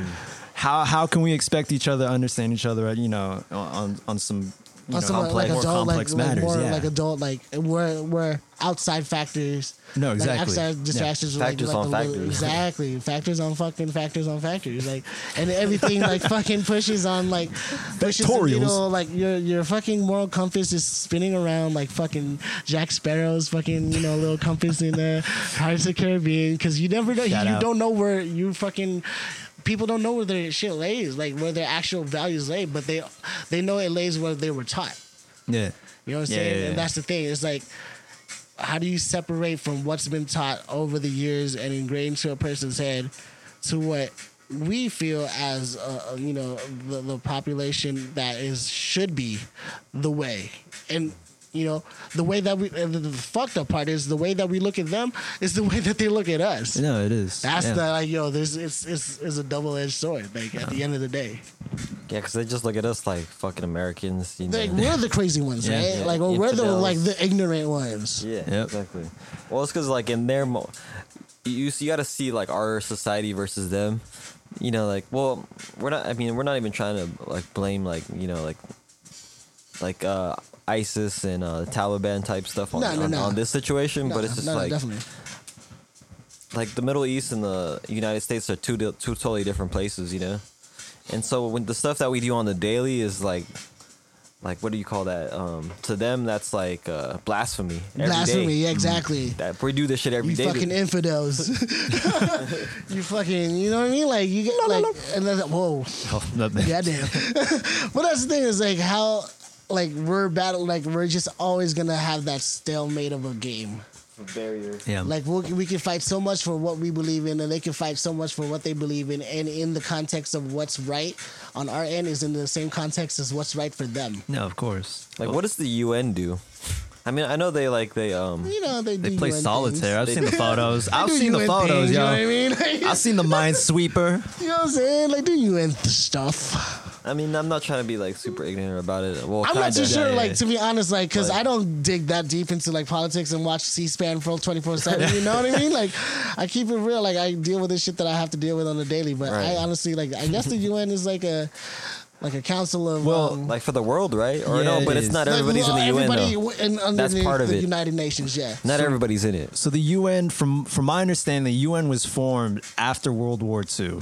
how how can we expect each other to understand each other? You know, on on some. You know, some, like, complex, more adult, like, complex like matters, more yeah. like adult, like where where outside factors. No, like, exactly. outside distractions. like- Factors like on the little- factors. Exactly, factors on fucking factors on factors. Like, and everything like [laughs] fucking pushes on like pushes the Factorials. needle. Like your your fucking moral compass is spinning around like fucking Jack Sparrow's fucking you know little compass in the Pirates of the Caribbean because you never know Shout you out. don't know where you fucking people don't know where their shit lays, like where their actual values lay, but they they know it lays where they were taught. yeah. You know what I'm Yeah, saying? yeah. And that's the thing. It's like, how do you separate from what's been taught over the years and ingrained to a person's head to what we feel as, uh, you know, the, the population that is should be the way. And, you know, the way that we, and the, the fucked up part is the way that we look at them is the [laughs] way that they look at us. No, it is. That's yeah. the, like, yo, there's, it's, it's, it's a double edged sword, like, at the end of the day. Yeah, because they just look at us like fucking Americans. You know? Like, we're the [laughs] crazy ones, Yeah. right? Yeah. Like, or we're the, like, the ignorant ones. Yeah, Yep. exactly. Well, it's because like in their mo- you you got to see like our society versus them. You know, like well, we're not. I mean, we're not even trying to like blame like you know like like uh ISIS and uh Taliban type stuff on No, no, on, no. on this situation, No, but it's just no, no, like definitely. like the Middle East and the United States are two di- two totally different places, you know. And so when the stuff that we do on the daily is like, like what do you call that? Um, to them, that's like uh, blasphemy. Blasphemy, yeah, exactly. That we do this shit every You day. fucking infidels. [laughs] you fucking, you know what I mean? Like you get like, and then whoa, Oh, that- goddamn. [laughs] but that's the thing is like how like we're battle like we're just always gonna have that stalemate of a game. barrier. Yeah. Like we'll, we can fight so much for what we believe in, and they can fight so much for what they believe in, and in the context of what's right on our end is in the same context as what's right for them. no, of course. Like, what does the UN do? I mean, I know they like they um. You know they They do play UN solitaire. I've things. seen the [laughs] photos. I've do seen the photos, things, You know what I mean? Like, [laughs] I've seen the Minesweeper. you know what I'm saying? Like do UN stuff. I mean, I'm not trying to be like super ignorant about it. Well, I'm kinda. not too sure, yeah, like yeah. to be honest, like because Like- I don't dig that deep into like politics and watch C-SPAN for 24 seven. You know what I mean? Like I keep it real. Like I deal with this shit that I have to deal with on a daily. But I honestly like I guess the [laughs] UN is like a like a council of Well, um, Like for the world, right? Or Yeah, no, it but it's is. not like, everybody's in the UN everybody though. w- in, underneath part of the it. United Nations. Yeah. Not everybody's in it. So the UN, from from my understanding, the UN was formed after World War II.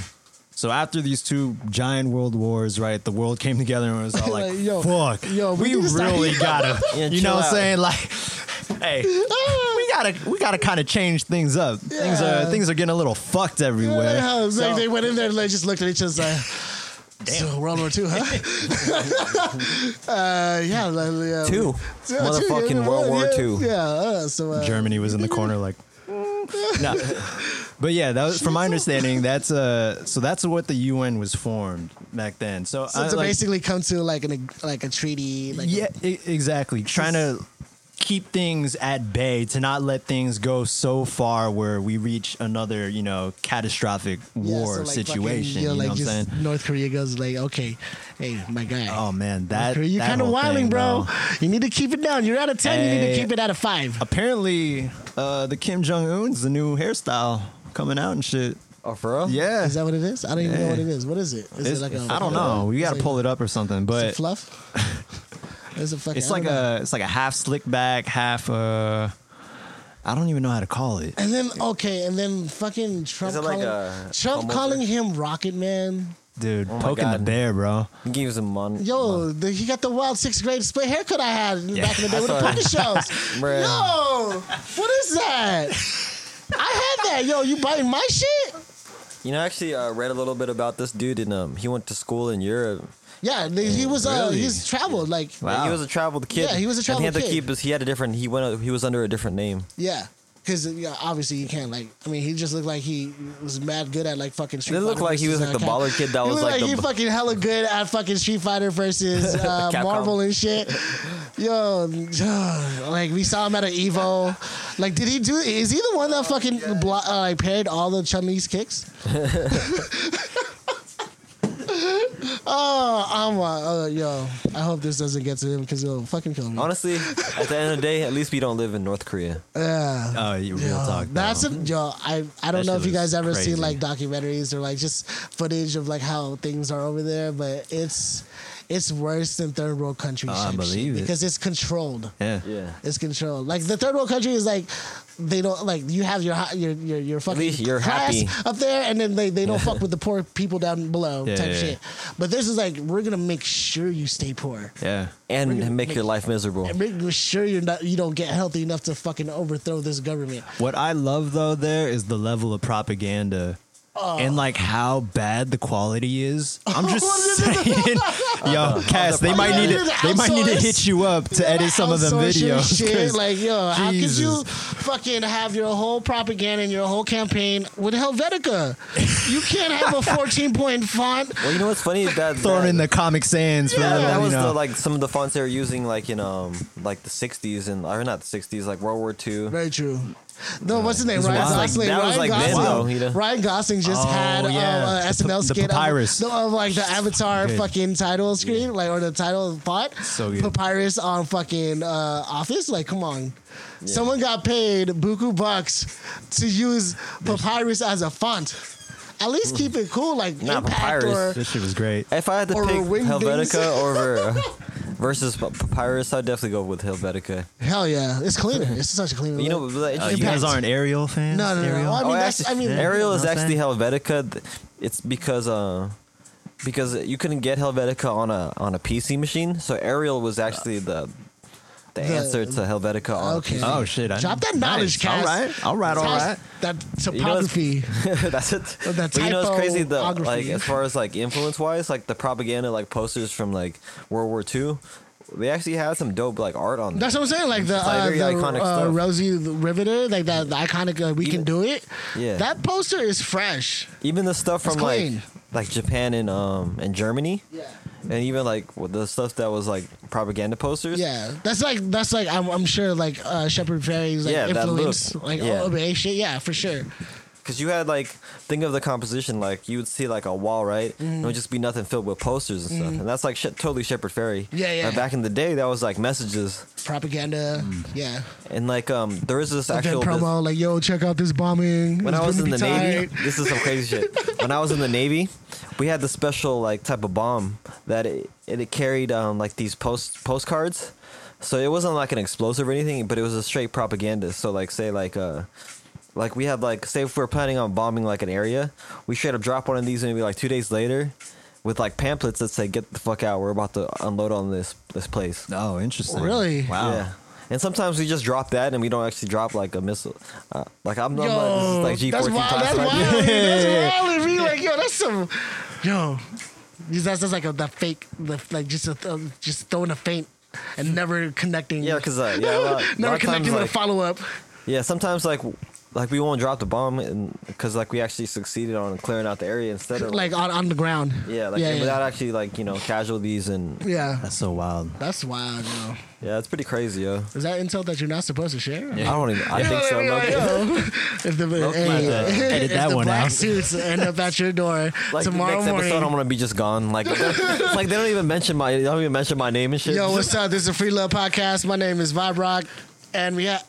So after these two giant world wars, right, the world came together and it was all like, [laughs] Like, yo, "Fuck, yo, we we, need to start- really [laughs] gotta," Yeah, you know what I'm saying? Like, hey, we gotta we gotta kind of change things up. Things are things are getting a little fucked everywhere. how it's like So- they went in there and they just looked at each other. [laughs] Like, So World War Two, huh? uh, yeah, like, yeah. Two. Yeah, Motherfucking yeah, World War yeah, Two. Yeah, uh, so uh, Germany was in the corner like [laughs] no. But yeah, that was from my understanding. That's uh, so that's what the UN was formed back then. So, So I, to like, basically come to like an like a treaty, like yeah, e- exactly. Trying to keep things at bay to not let things go so far where we reach another, you know, catastrophic yeah, war so, like, situation. fucking, you know like what I'm saying? North Korea goes like, okay, hey, my guy. Oh man, North that Korea, you're kind of whole wilding, thing, bro. You need to keep it down. You're out of ten. You need to keep it out of five. Apparently, uh, the Kim Jong Un's the new hairstyle coming out and shit. Oh, for real? Yeah, Is that what it is? I don't even know what it is. What is it? Is It's- it like a? I don't know. We got to pull it up or something, Is it but fluff? [laughs] Is it fucking? it's like a it's like a half slick back, half uh, I don't even know how to call it. And then okay, and then fucking Trump Is it like calling, a Trump comb calling him Rocket Man. Dude, Oh my poking the God. bear, bro. He gives him money. Yo, the, he got the wild sixth grade split haircut I had back in the day with the [laughs] saw puppet shows. [laughs] Bruh. Yo, what is that? I had that. Yo, you biting my shit? You know, I actually uh, read a little bit about this dude, and um, he went to school in Europe. Yeah, he was. Uh, Really? he's traveled like. Wow. He was a traveled kid. Yeah, he was a And he had traveled to kid. keep his. He had a different. He went. He was under a different name. Yeah. Because yeah, obviously you can't like. I mean, he just looked like he was mad good at like fucking. Street It looked Fighter like he was versus, like the uh, baller kid that he was looked like like the he fucking hella good at fucking Street Fighter versus [laughs] uh, Capcom. Marvel and shit. Yo, like we saw him at an Evo. Like, did he do? Is he the one that fucking blo- uh, like paired all the Chun Li's kicks? [laughs] [laughs] oh, I'm uh, uh, yo. I hope this doesn't get to him because he'll fucking kill me. Honestly, at the end of the day, at least we don't live in North Korea. Yeah. Oh, you real Yo, talk. That's a, yo. I I don't That know if you guys ever crazy. seen like documentaries or like just footage of like how things are over there, but it's it's worse than third world country Oh, I shit it. because it's controlled. yeah. Yeah. It's controlled. Like the third world country is like they don't like you have your hi- your your, your fucking you're class happy. up there, and then they, they don't fuck [laughs] with the poor people down below Yeah, type yeah, shit. But this is like we're gonna make sure you stay poor. Yeah. And make, make- your life miserable. And make sure you're not you don't get healthy enough to fucking overthrow this government. What I love though there is the level of propaganda. Oh. And like how bad the quality is. I'm [laughs] just [laughs] saying, [laughs] yo, Cass, they might need to they might need to hit you up to edit some of them videos. Shit. 'cause Like, yo, how could you fucking have your whole propaganda and your whole campaign with Helvetica? You can't have a 14 point font. Well, you know what's funny? Is that throwing in the Comic Sans for Yeah, the, that you was know. the like some of the fonts they were using like in um like the '60s and or not the '60s like World War II. Very true. No, what's his name? was Ryan wild. Gosling. That was Ryan like then, Gosling. though, you know? Ryan Gosling just Oh, had uh, yeah. uh, SNL pa- the skit papyrus. Of, of like the Avatar Good. fucking title screen, like or the title font. So good. Papyrus on fucking uh, Office. Like, come on. Someone got paid buku bucks to use Papyrus as a font. At least keep it cool, like Nah, Impact Papyrus. or this shit was great. If I had to Or pick Wingdings. Helvetica over [laughs] versus P- Papyrus, I'd definitely go with Helvetica. hell yeah, it's cleaner. It's such a cleaner. You know, look. the Uh, interesting you guys part- aren't Arial fans? No, no, no, no. Arial? I mean, Oh, that's. I mean, Arial is know what actually Helvetica. Th- It's because uh because you couldn't get Helvetica on a on a PC machine, so Arial was actually the the, The- answer to Helvetica Okay. Oh shit! I Drop that knowledge, nice. All Cass. right, all right, all How's right. That You know topography. [laughs] That's it. Or that but you know what's crazy? The typography. like as far as like influence wise, like the propaganda, like posters from like World War II, they actually had some dope like art on. That's there. what I'm saying. Like the, It's, uh, very the iconic uh, stuff. Rosie the Riveter, like that the iconic uh, "We Can Do It." Yeah. that poster is fresh. Even the stuff It's from like clean. Like Japan and um and Germany, Yeah, and even like the stuff that was like propaganda posters. yeah. That's like that's like I'm, I'm sure like uh, Shepherd Fairey's like Yeah, influence, like Yeah. OBEY shit. Yeah, for sure. Because you had like think of the composition like you would see like a wall right, Mm-hmm. and it would just be nothing filled with posters and stuff, and that's like shit, totally Shepherd Fairey. Yeah, yeah. Back in the day, that was like messages, Propaganda. Mm. Yeah. and like um there is this actual. promo like yo, check out this bombing. when It's I was in the Navy, this is some crazy shit. [laughs] When I was in the Navy, we had the special like type of bomb that it, it, it carried um like these post postcards. So it wasn't like an explosive or anything, but it was a straight propaganda. So like say like uh like we have like say if we're planning on bombing like an area, we straight up drop one of these maybe like two days later with like pamphlets that say get the fuck out, we're about to unload on this this place. Oh, interesting. Really? Wow. Yeah. And sometimes we just drop that, and we don't actually drop like a missile. Uh, like I'm, I'm Yo, not, this is like G that's wild. That's classified. wild. That's [laughs] wild. to me. Like, yo, that's some, yo, these that's just like a the fake, the like just a, uh, just throwing a feint and never connecting. Yeah, because uh, yeah, a lot, [laughs] never of times, connecting with a follow up. yeah, sometimes like like we won't drop the bomb, and because like we actually succeeded on clearing out the area instead of Like on, on the ground. yeah, like yeah, yeah. without actually like you know casualties and yeah. That's so wild. That's wild, yo. yeah, it's pretty crazy, yo. Is that intel that you're not supposed to share? I don't even. I think so. Yo, low-key. [laughs] If the, hey, might uh, [laughs] have if that the one black out. [laughs] suits end up at your door Like tomorrow next morning. episode, I'm gonna be just gone. Like, like they don't even mention my, they don't even mention my name and shit. Yo, what's up? This is a Free Love Podcast. My name is Vibe Rock, and we have.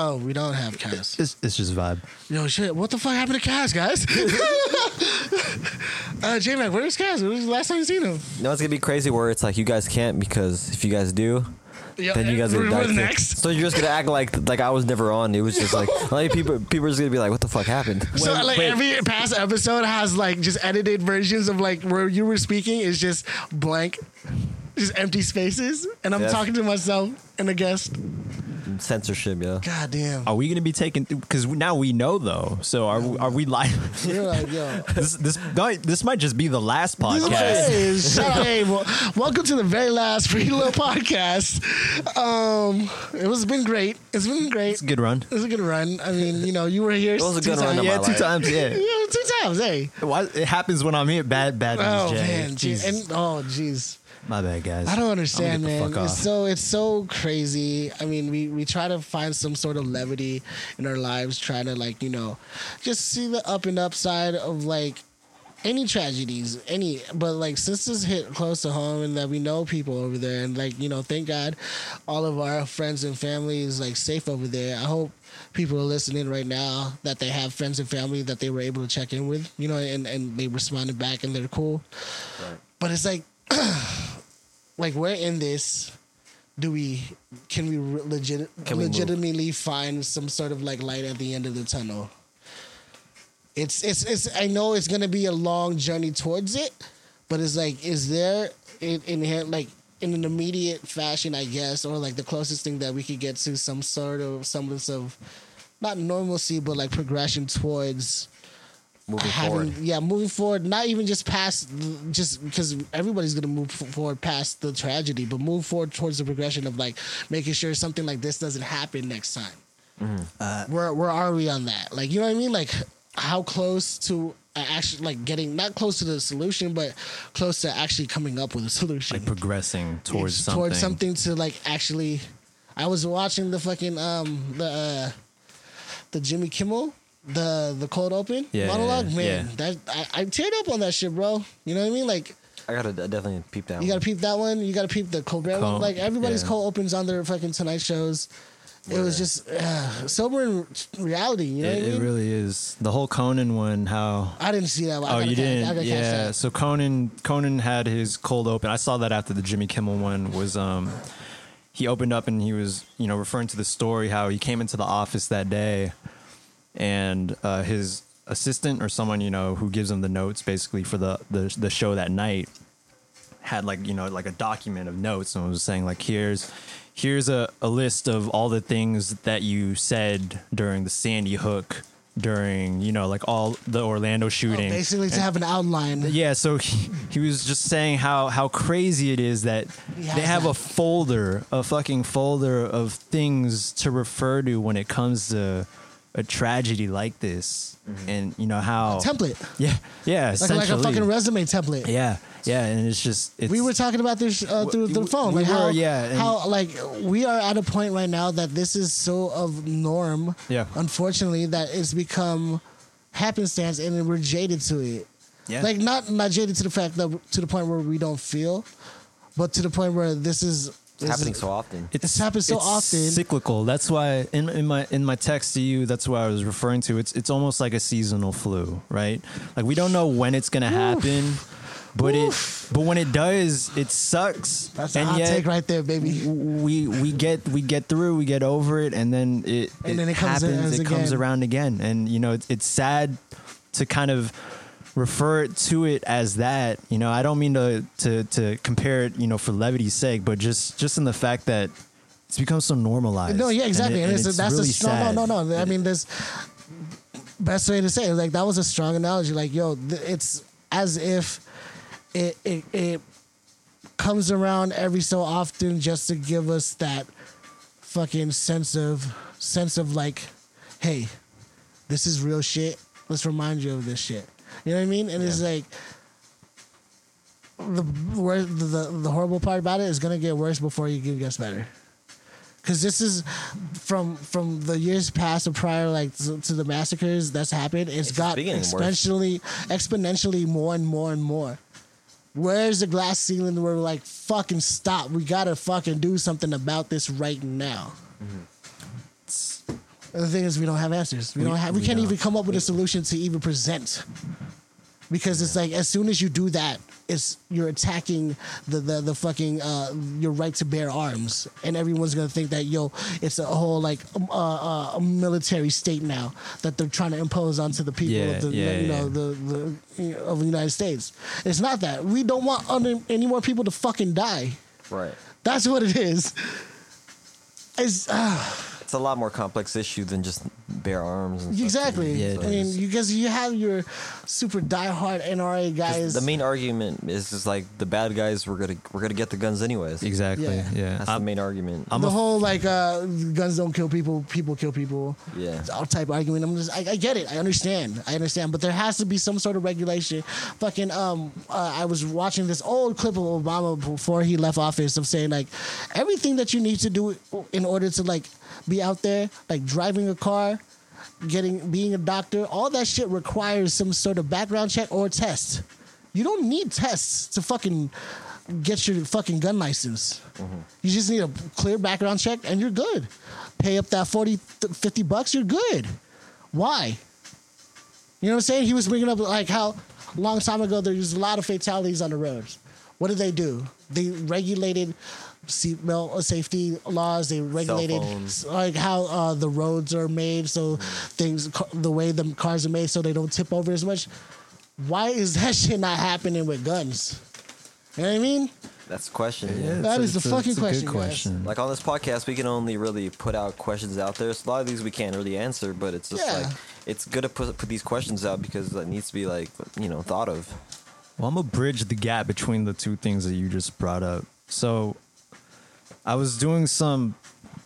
Oh, we don't have Cass. It's, it's just vibe. Yo, shit, what the fuck happened to Cass, guys? [laughs] uh, J Mac, where's Cass? When was the last time you seen him? No, it's gonna be crazy where it's like you guys can't because if you guys do, Yo, then you guys we're, are die too. next. So you're just gonna act like like I was never on. It was just like [laughs] like people people are just gonna be like, what the fuck happened? So like every past episode has like just edited versions of like where you were speaking is just blank, just empty spaces, and I'm Yes. talking to myself and a guest. Censorship, yeah. God damn. Are we going to be taking? Because now we know though. So are we, are we live? [laughs] You're like, yo. [laughs] this this might, this might just be the last podcast. Hey, shout out, hey, well, welcome to the very last Free Little Podcast. Um, it was been great. It's been great. It's a good run. It was a good run. I mean, you know, you were here. It was a good run times. of Yeah, two life. times. Yeah. [laughs] Yeah, two times. Hey. Why, it happens when I'm here. Bad, bad news, Oh Jay. man, geez. Jesus. and oh jeez. My bad, guys. I don't understand, man. It's so it's so crazy. I mean, we we try to find some sort of levity in our lives, trying to like you know, just see the up and upside of like any tragedies, any. But like since this hit close to home, and that we know people over there, and like you know, thank God, all of our friends and family is like safe over there. I hope people are listening right now that they have friends and family that they were able to check in with, you know, and and they responded back and they're cool. Right. But it's like [clears throat] like where in this do we can we legit Can we legitimately find some sort of like light at the end of the tunnel? It's it's it's i know it's gonna be a long journey towards it but it's like is there in, in like in an immediate fashion i guess or like the closest thing that we could get to some sort of semblance of not normalcy but like progression towards Moving having forward. yeah moving forward not even just past just because everybody's gonna move forward past the tragedy but move forward towards the progression of like making sure something like this doesn't happen next time Mm-hmm. uh, where where are we on that like you know what i mean like how close to actually like getting not close to the solution but close to actually coming up with a solution like progressing towards It's something. towards something to like actually i was watching the fucking um the uh the jimmy kimmel the the cold open Yeah, monologue yeah, man yeah. that I, I teared up on that shit bro you know what i mean like I gotta d- definitely peep that. you one. gotta peep that one you gotta peep the colbert one like everybody's yeah. cold opens on their fucking tonight shows it was just uh, sobering reality you know It, what i it mean really is. The whole Conan one, how i didn't see that one. I Oh, gotta you catch- didn't? gotta Yeah. So Conan, Conan had his cold open. I saw that after the Jimmy Kimmel one was. um He opened up and he was, you know, referring to the story how he came into the office that day, and uh, his assistant or someone you know who gives him the notes basically for the the the show that night had like you know like a document of notes and was saying like here's here's a, a list of all the things that you said during the sandy hook during you know like all the Orlando shooting. Basically, to have an outline. yeah, so he, he was just saying how how crazy it is that He they have that. a folder, a fucking folder of things to refer to when it comes to a tragedy like this, and you know how template. Yeah, yeah, Like, like a fucking resume template. Yeah, yeah, and it's just it's, we were talking about this uh, through, We- the phone. we like how, were, yeah, how like we are at a point right now that this is so of norm. Yeah. Unfortunately, that it's become happenstance, and we're jaded to it. Yeah. Like not not jaded to the fact that to the point where we don't feel, but to the point where this is It's happening is- so often. It's happened so often. Cyclical. That's why in, in my in my text to you, that's what I was referring to. It's it's almost like a seasonal flu, right? Like we don't know when it's gonna happen, but it but when it does, it sucks. That's a hot take right there, baby. We we get we get through, we get over it, and then it And then it comes happens. as It comes around again, and you know it's it's sad to kind of refer to it as that. You know, I don't mean to to to compare it, you know, for levity's sake, but just just in the fact that it's become so normalized. No, yeah, And exactly. it- And, and it's, that's really a strong. sad. No, no, no. I mean, there's best way to say it. Like that was a strong analogy. Like, yo, th- it's as if it it it comes around every so often just to give us that fucking sense of sense of like, hey, this is real shit. Let's remind you of this shit. You know what I mean? And it's like the the the horrible part about it is gonna get worse before it gets better. Cause this is from from the years past and prior, like to, to the massacres that's happened. it's It's got getting worse. exponentially exponentially more and more and more. Where's the glass ceiling where we're like, fucking stop? We gotta fucking do something about this right now. Mm-hmm. And the thing is, we don't have answers. We, We- don't have. We, we can't don't. even come up with a solution to even present. Because it's like as soon as you do that, it's you're attacking the the, the fucking uh, your right to bear arms, and everyone's gonna think that yo, it's a whole like um, uh, uh, military state now that they're trying to impose onto the people Yeah, of the yeah, you know yeah. the, the of the United States. It's not that we don't want under, any more people to fucking die. Right. That's what it is. It's uh, It's a lot more complex issue than just bare arms. And stuff. exactly. Yeah, it I mean, is. you have your super diehard NRA guys. The main argument is just like the bad guys were gonna we're gonna get the guns anyways. Exactly. Yeah. Yeah. That's the I'm- main argument. I'm the a- whole like uh, guns don't kill people, people kill people. Yeah. It's all type argument. I'm just, I, I get it, I understand, I understand, but there has to be some sort of regulation. Fucking, um, uh, I was watching this old clip of Obama before he left office of saying like everything that you need to do in order to like be out there, like driving a car, getting being a doctor, all that shit requires some sort of background check or test. You don't need tests to fucking get your fucking gun license. Mm-hmm. You just need a clear background check and you're good. Pay up that 40, 50 bucks, you're good. Why? You know what I'm saying? He was bringing up like how a long time ago there was a lot of fatalities on the roads. What did they do? They regulated seatbelt safety laws. They regulated like how uh, the roads are made, so things the way the cars are made, so they don't tip over as much. Why is that [laughs] shit not happening with guns? You know what I mean? That's the question. Yeah, That a- is the a- fucking a question, Good guys. question. Like on this podcast, we can only really put out questions out there. So a lot of these we can't really answer, but it's just Yeah. like it's good to put put these questions out because it needs to be like you know thought of. Well, I'm gonna bridge the gap between the two things that you just brought up. So, I was doing some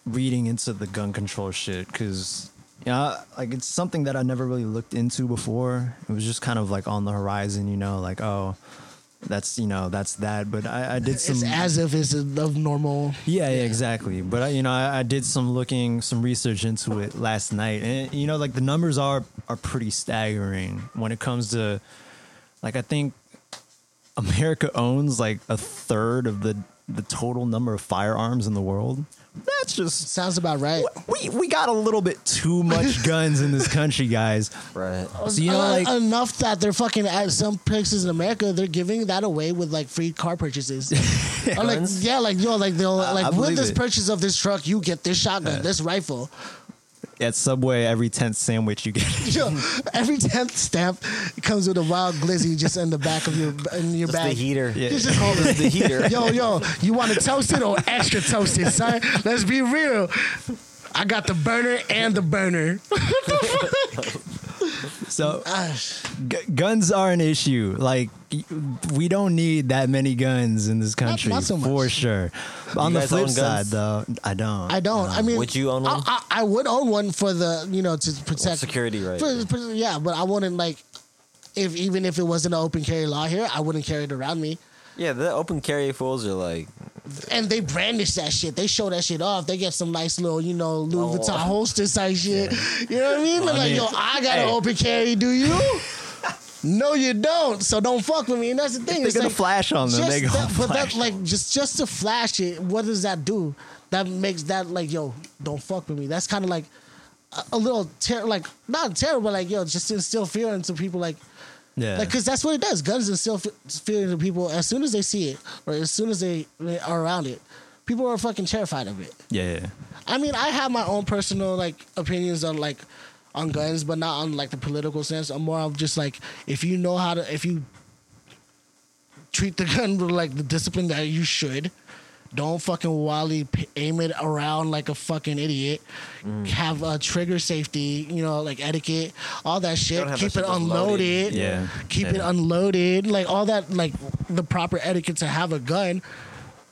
reading into the gun control shit because, you know, like it's something that I never really looked into before. It was just kind of like on the horizon, you know, like oh, that's you know that's that. But I, I did some. It's as if it's of normal. Yeah, yeah, exactly. But I, you know, I, I did some looking, some research into it last night, and you know, like the numbers are are pretty staggering when it comes to, like, I think America owns like a third of the the total number of firearms in the world. That's just Sounds about right. we we got a little bit too much [laughs] guns in this country, guys. Right. So you know, Uh, like enough that they're fucking at some places in America, they're giving that away with like free car purchases. [laughs] or like yeah, like yo, like they'll I like with this it. purchase of this truck, you get this shotgun, this rifle. At Subway, every tenth sandwich you get. [laughs] Yo, every tenth stamp comes with a wild glizzy just in the back of your in your Just the bag. heater. Yeah. It's just called Just the heater. [laughs] Yo, yo, you want to toast it or extra toasted, son? Let's be real. I got the burner and the burner. [laughs] So G- guns are an issue. Like we don't need that many guns in this country not so much. for sure. On the flip side, though, I don't. I don't. I mean, Would you own one? I, I, I would own one for the you know to protect security, right? for- for- yeah, but I wouldn't like if even if it wasn't an open carry law here, I wouldn't carry it around me. Yeah, the open carry fools are like, And they brandish that shit. They show that shit off. They get some nice little, you know, Louis Oh. Vuitton holster type shit. You know what I mean? They're like, mean, yo, I got an open carry. Do you? [laughs] no, you don't. So don't fuck with me. And that's the thing. They're It's gonna like, flash on them. They gonna that- but that flash. like just just to flash it. What does that do? That makes that like yo, don't fuck with me. That's kind of like a, a little ter- like not terrible, but like yo, just instill fear into people. Like yeah. like, cause that's what it does. Guns instill fear into people as soon as they see it, or as soon as they, they are around it. People are fucking terrified of it. yeah, yeah. I mean, I have my own personal like opinions on like on guns, but not on like the political sense. I'm more of just like if you know how to, if you treat the gun with like the discipline that you should. Don't fucking wildly aim it around like a fucking idiot. Have a trigger safety, you know, like etiquette, all that shit. Keep that it shit just unloaded. loaded. Yeah. Keep it unloaded. Like all that, like the proper etiquette to have a gun.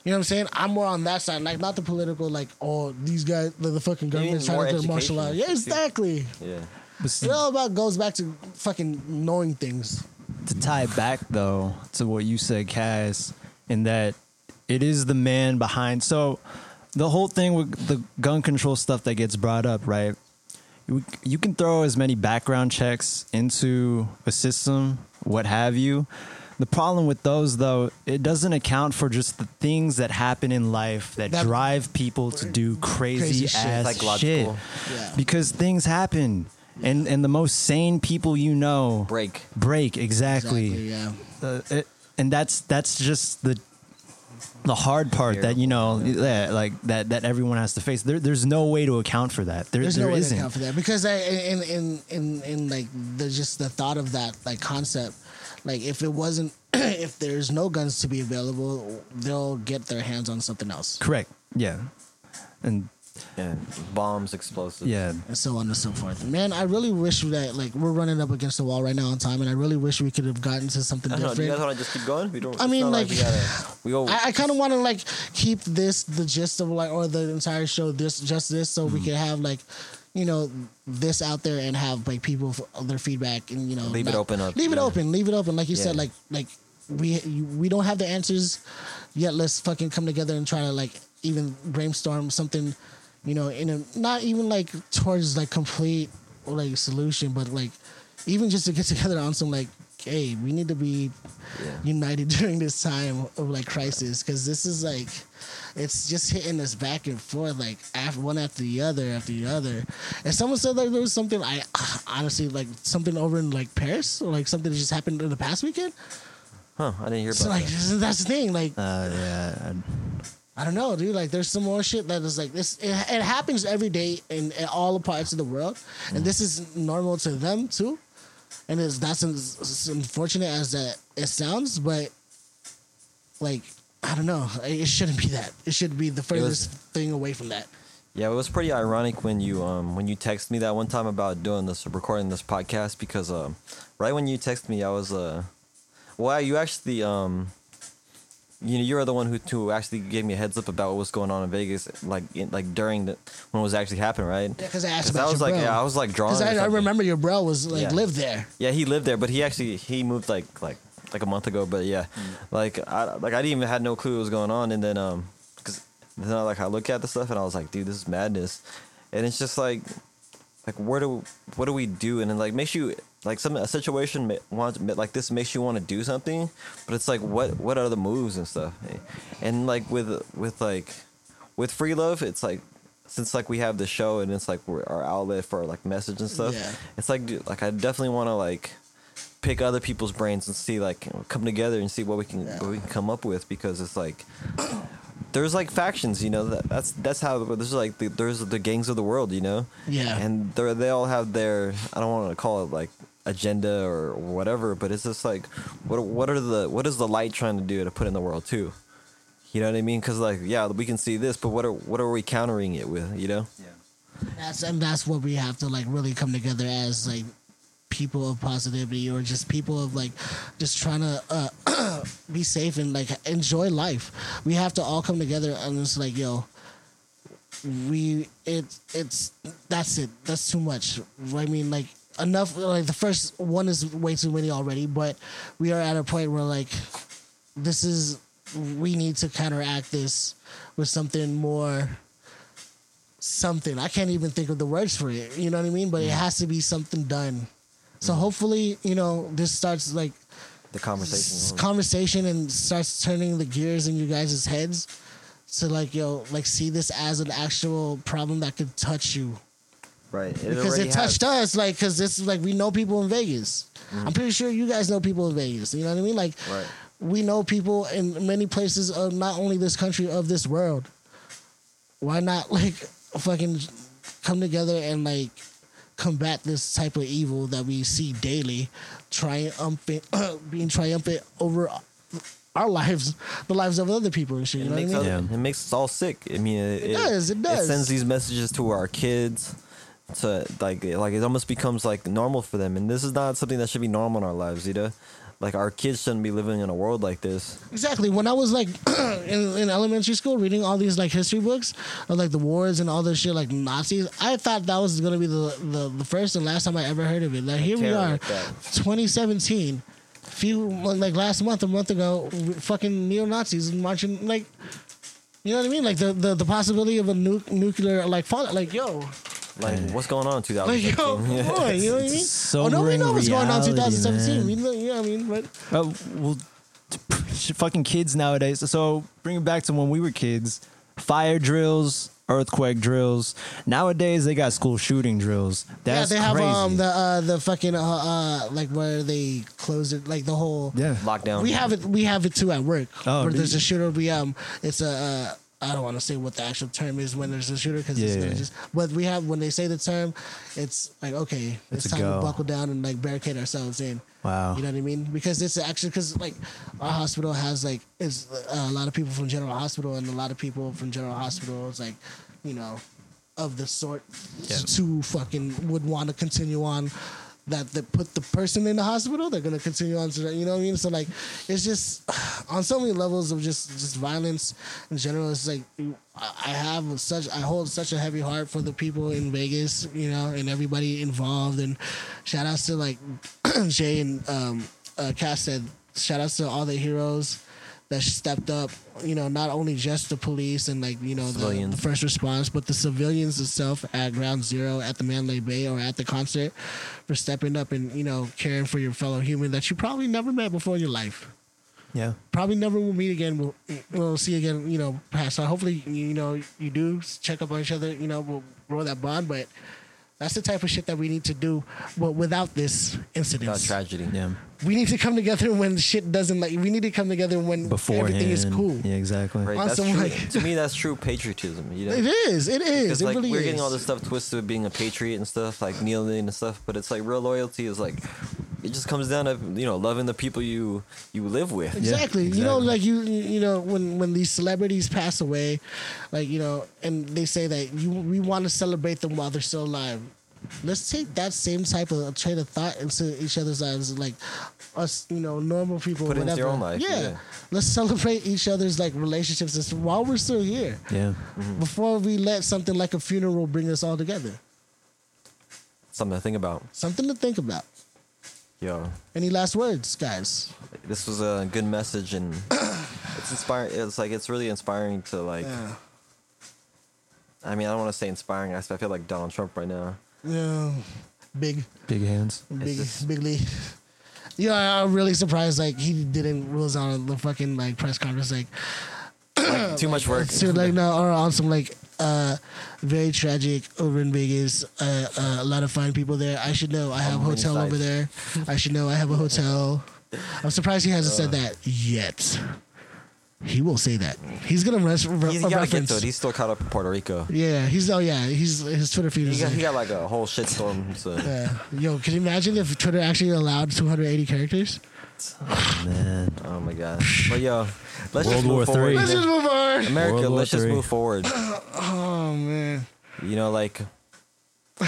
You know what I'm saying? I'm more on that side, like not the political, like oh these guys, the, the fucking mean government's more trying to do martial law. Yeah, exactly. yeah. But It all about goes back to fucking knowing things. to tie back though to what you said, Cass, in that it is the man behind. So the whole thing with the gun control stuff that gets brought up, right? You, you can throw as many background checks into a system, what have you. The problem with those, though, it doesn't account for just the things that happen in life that, That- drive people to do crazy, Crazy shit. ass shit. Psychological. Yeah. Because things happen, and and the most sane people you know Break. break exactly, Exactly, yeah. Uh, it- and that's that's just the the hard part that you know yeah, like that that everyone has to face. There, there's no way to account for that. There, There's there no way isn't. to account for that. Because I, in in in in like the just the thought of that like concept, like if it wasn't [clears throat] if there's no guns to be available, they'll get their hands on something else, correct. Yeah. And Yeah. Bombs, explosives. yeah and so on and so forth. Man, I really wish that like we're running up against the wall right now on time, and I really wish we could have gotten to something I don't know. Do you different. guys want to just keep going? We don't. I mean, not like, we gotta. [sighs] We go. I, I kind of want to like keep this the gist of like or the entire show this just this so we mm. can have like you know this out there and have like people f- their feedback and you know Leave it open up, leave it yeah. open leave it open like you said like like we we don't have the answers yet let's fucking come together and try to like even brainstorm something you know in a not even like towards like complete like solution but like even just to get together on some like hey we need to be united [laughs] during this time of like crisis because this is like it's just hitting us back and forth like after one after the other after the other and someone said like there was something i [sighs] honestly like something over in like paris or like something that just happened in the past weekend huh? I didn't hear about it. so like that. that's the thing like uh, yeah I don't know, dude. Like, there's some more shit that is like this. It, it happens every day in, in all parts of the world, and this is normal to them too. And it's that's as, unfortunate as that it sounds, but like I don't know, it shouldn't be that. It should be the furthest thing away from that. Yeah, it was pretty ironic when you um when you texted me that one time about doing this recording this podcast because um right when you texted me I was uh well you actually um you know you're the one who who actually gave me a heads up about what was going on in Vegas like in, like during the when it was actually happening right Yeah, because I asked 'Cause about I was like bro. yeah I was like drawing Because I, I remember your bro was like Yeah. lived there. Yeah, he lived there, but he actually he moved like like like a month ago. But yeah, like I like I didn't even had no clue what was going on, and then um, cause then I, like I look at the stuff and I was like, dude, this is madness, and it's just like like where do what do we do, and then like makes you like some a situation wants like this makes you want to do something, but it's like what what are the moves and stuff, and like with with like with free love, it's like. Since like we have the show and it's like we're our outlet for like message and stuff, Yeah. it's like dude, like I definitely want to like pick other people's brains and see like come together and see what we can what we can come up with because it's like [coughs] there's like factions, you know. That, that's that's how there's like the, there's the gangs of the world, you know. Yeah. And they they all have their I don't want to call it like agenda or whatever, but it's just like what what are the what is the light trying to do to put in the world too? You know what I mean? Because like yeah, we can see this, but what are what are we countering it with? You know? Yeah. That's and that's what we have to like really come together as like people of positivity or just people of like just trying to uh, [clears throat] be safe and like enjoy life. We have to all come together and it's like, yo, we it it's that's it. That's too much. I mean, like enough. Like the first one is way too many already, but we are at a point where like this is we need to counteract this with something more something. I can't even think of the words for it. You know what I mean? But it has to be something done. So mm-hmm. hopefully, you know, this starts like The conversation. conversation and starts turning the gears in you guys' heads to like yo like see this as an actual problem that could touch you right. It because it touched has. us like because it's like we know people in Vegas. Mm-hmm. I'm pretty sure you guys know people in Vegas. You know what I mean? Like Right. we know people in many places of not only this country of this world. Why not [laughs] like fucking come together and like combat this type of evil that we see daily, triumphant, [clears throat] being triumphant over our lives, the lives of other people and shit. It You know what I makes, mean? us, Yeah. it makes us all sick. I mean, it, It does, it does. It sends these messages to our kids. To like, like it almost becomes like normal for them, and this is not something that should be normal in our lives, either. Like our kids shouldn't be living in a world like this. Exactly. When I was like [clears throat] in, in elementary school reading all these like history books of like the wars and all this shit like Nazis, I thought that was gonna be the the, the first and last time I ever heard of it. Like here we are, like that. 2017. Few like last month, a month ago, fucking neo Nazis marching like, you know what I mean? Like the the, the possibility of a nu- nuclear like fall. Like yo, Like, what's going on in like yo, 2015? come on, you know what I mean? [laughs] It's a oh no, we know what's going on in 2017. man. We know, you know what I mean? But Uh, well, [laughs] fucking kids nowadays. So bring it back to when we were kids. Fire drills, earthquake drills. Nowadays they got school shooting drills. That's yeah, they have crazy. um the uh the fucking uh, uh like where they close it like the whole yeah. Lockdown. we have it we have it too at work Oh, where do there's a shooter we um it's a uh, I don't want to say what the actual term is when there's a shooter because it's Yeah, gonna yeah. just but we have when they say the term it's like okay it's, It's time to buckle down and like barricade ourselves in. Wow. you know what I mean? Because it's actually because like our hospital has like is uh, a lot of people from General Hospital and a lot of people from General Hospital is like you know of the sort to fucking would want to continue on that they put the person in the hospital they're gonna continue on to that you know what I mean? So like it's just [sighs] on so many levels of just just violence in general it's like I have such I hold such a heavy heart for the people in Vegas you know and everybody involved. And shout outs to like [clears throat] Jay and um uh Cass said shout outs to all the heroes that stepped up, you know, not only just the police and like, you know, the, the first response, but the civilians itself at ground zero at the Mandalay Bay or at the concert for stepping up and, you know, caring for your fellow human that you probably never met before in your life. Yeah. Probably never will meet again. We'll, we'll see again, you know, past. So hopefully, you know, you do check up on each other, you know, we'll grow that bond, but that's the type of shit that we need to do, but without this incident About tragedy. Yeah. we need to come together when shit doesn't like. We need to come together when Beforehand. everything is cool. Yeah, exactly. Right. That's true. like- to me, that's true patriotism. You know. It is. It is. Because It like really we're is. getting all this stuff twisted with being a patriot and stuff, like kneeling and stuff. But it's like real loyalty is like it just comes down to you know loving the people you you live with. Exactly. You know, like you, you you know, when when these celebrities pass away, like you know, and they say that you we want to celebrate them while they're still alive. Let's take that same type of train of thought into each other's lives, like us, you know, normal people. Put it into your own life, Yeah. yeah. Let's celebrate each other's like relationships while we're still here, Yeah. Mm-hmm. before we let something like a funeral bring us all together. Something to think about. Something to think about. Yo, Any last words, guys? this was a good message and [coughs] it's inspiring. It's like it's really inspiring to like. Yeah. I mean, I don't want to say inspiring. I I feel like Donald Trump right now. Yeah. Big. Big hands. Big, just- bigly. Yeah, I'm really surprised. Like he didn't was on the fucking like press conference. Like, Like, too much work. [coughs] so like no, or on some like uh very tragic over in Vegas. Uh, uh, a lot of fine people there. I should know. I have a hotel over there. I should know. I have a hotel. I'm surprised he hasn't Uh. said that yet. He will say that. He's gonna res- re- He's got to get to it. He's still caught up in Puerto Rico. yeah, he's oh yeah, he's his Twitter feed He got, like, he got like a whole shitstorm. So. yeah. Yo, can you imagine if Twitter actually allowed 280 characters? Oh man. Oh my god. But yo, let's World just War move forward. Three. Let's just move on. America, World let's just Three. move forward. [clears throat] Oh man. You know, like [laughs]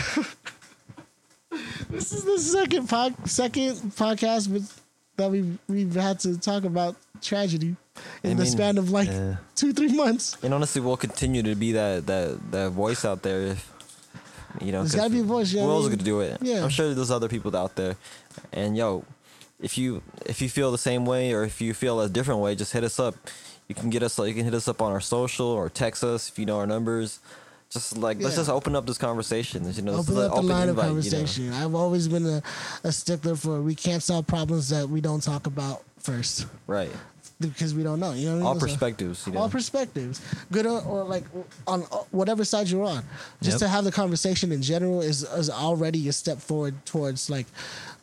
This is the second pod, second podcast with, that we we've had to talk about tragedy in I the mean, span of like yeah. two three months. And honestly, we'll continue to be that that that voice out there. If, you know, There's 'cause gotta be a voice, you know Who I else is mean? gonna do it? Yeah. I'm sure there's other people out there. And yo, if you if you feel the same way or if you feel a different way, just hit us up. You can get us. You can hit us up on our social or text us if you know our numbers. Just like let's just open up this conversation. You know, Open up the line of invite, you know. conversation. I've always been a, a stickler for we can't solve problems that we don't talk about first Right. Because we don't know. You know what I mean? All So- perspectives. You know. all perspectives, good or, or like on whatever side you're on. Just Yep. to have the conversation in general is is already a step forward towards like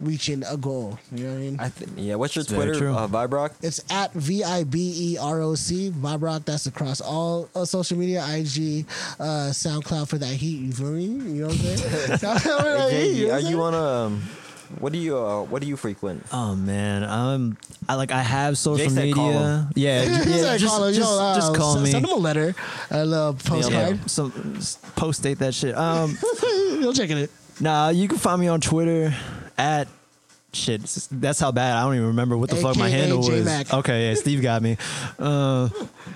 reaching a goal. You know what I mean? I th- yeah. What's your It's Twitter? true. Uh, Vibrock. it's at V I B E R O C Vibrock. That's across all uh, social media, IG, uh, SoundCloud for that heat. You feel me? You know what I'm saying? [laughs] [laughs] SoundCloud for that heat, you know are what I'm you on a? Um, what do you? Uh, what do you frequent? Oh man, um, I like I have social Jay said call media. him. Yeah, [laughs] He j- yeah, said, just, call him, just, yo, uh, just call s- me. Send him a letter, a little postcard. Yeah, some post date that shit. Um, [laughs] You'll check it. nah, you can find me on Twitter at shit. it's- That's how bad I don't even remember what the fuck my AKA handle was. J-Mac. Okay, yeah, Steve got me. [laughs] Uh,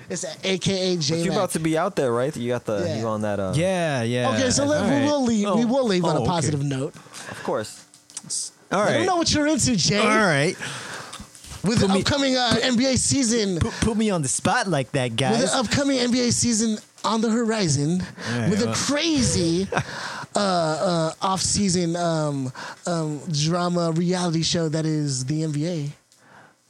It's AKA But J. you're about to be out there, right? You got the Yeah. you on that. Uh, yeah, yeah. Okay, so let, All we will leave. we Oh, will leave on oh, a okay. positive note. Of course. All I don't know what you're into, Jay. all right. With the Put me- upcoming uh, NBA season, Put, put me on the spot like that, guys. with the upcoming NBA season on the horizon, Alright, with a crazy [laughs] uh, uh, off-season um, um, drama reality show that is the NBA.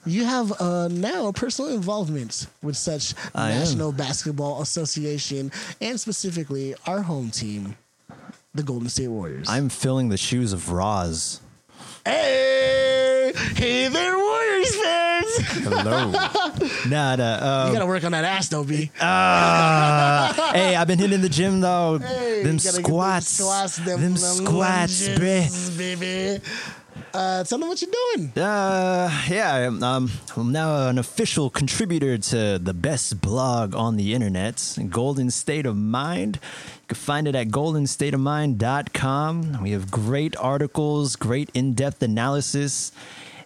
You have uh, now a personal involvement with such I am. National Basketball Association and specifically our home team, the Golden State Warriors. I'm filling the shoes of Roz. Hey, hey there, Warriors fans! Hello. [laughs] nah, nah. you Um, gotta work on that ass, though, B. ah, [laughs] hey, I've been hitting the gym though. Hey, them you gotta squats, squats, them, them squats, bruh. lunges, baby. Uh, tell them what you're doing. Uh, yeah, I'm, um, I'm now an official contributor to the best blog on the internet, Golden State of Mind. You can find it at goldenstateofmind.com. We have great articles, great in depth analysis,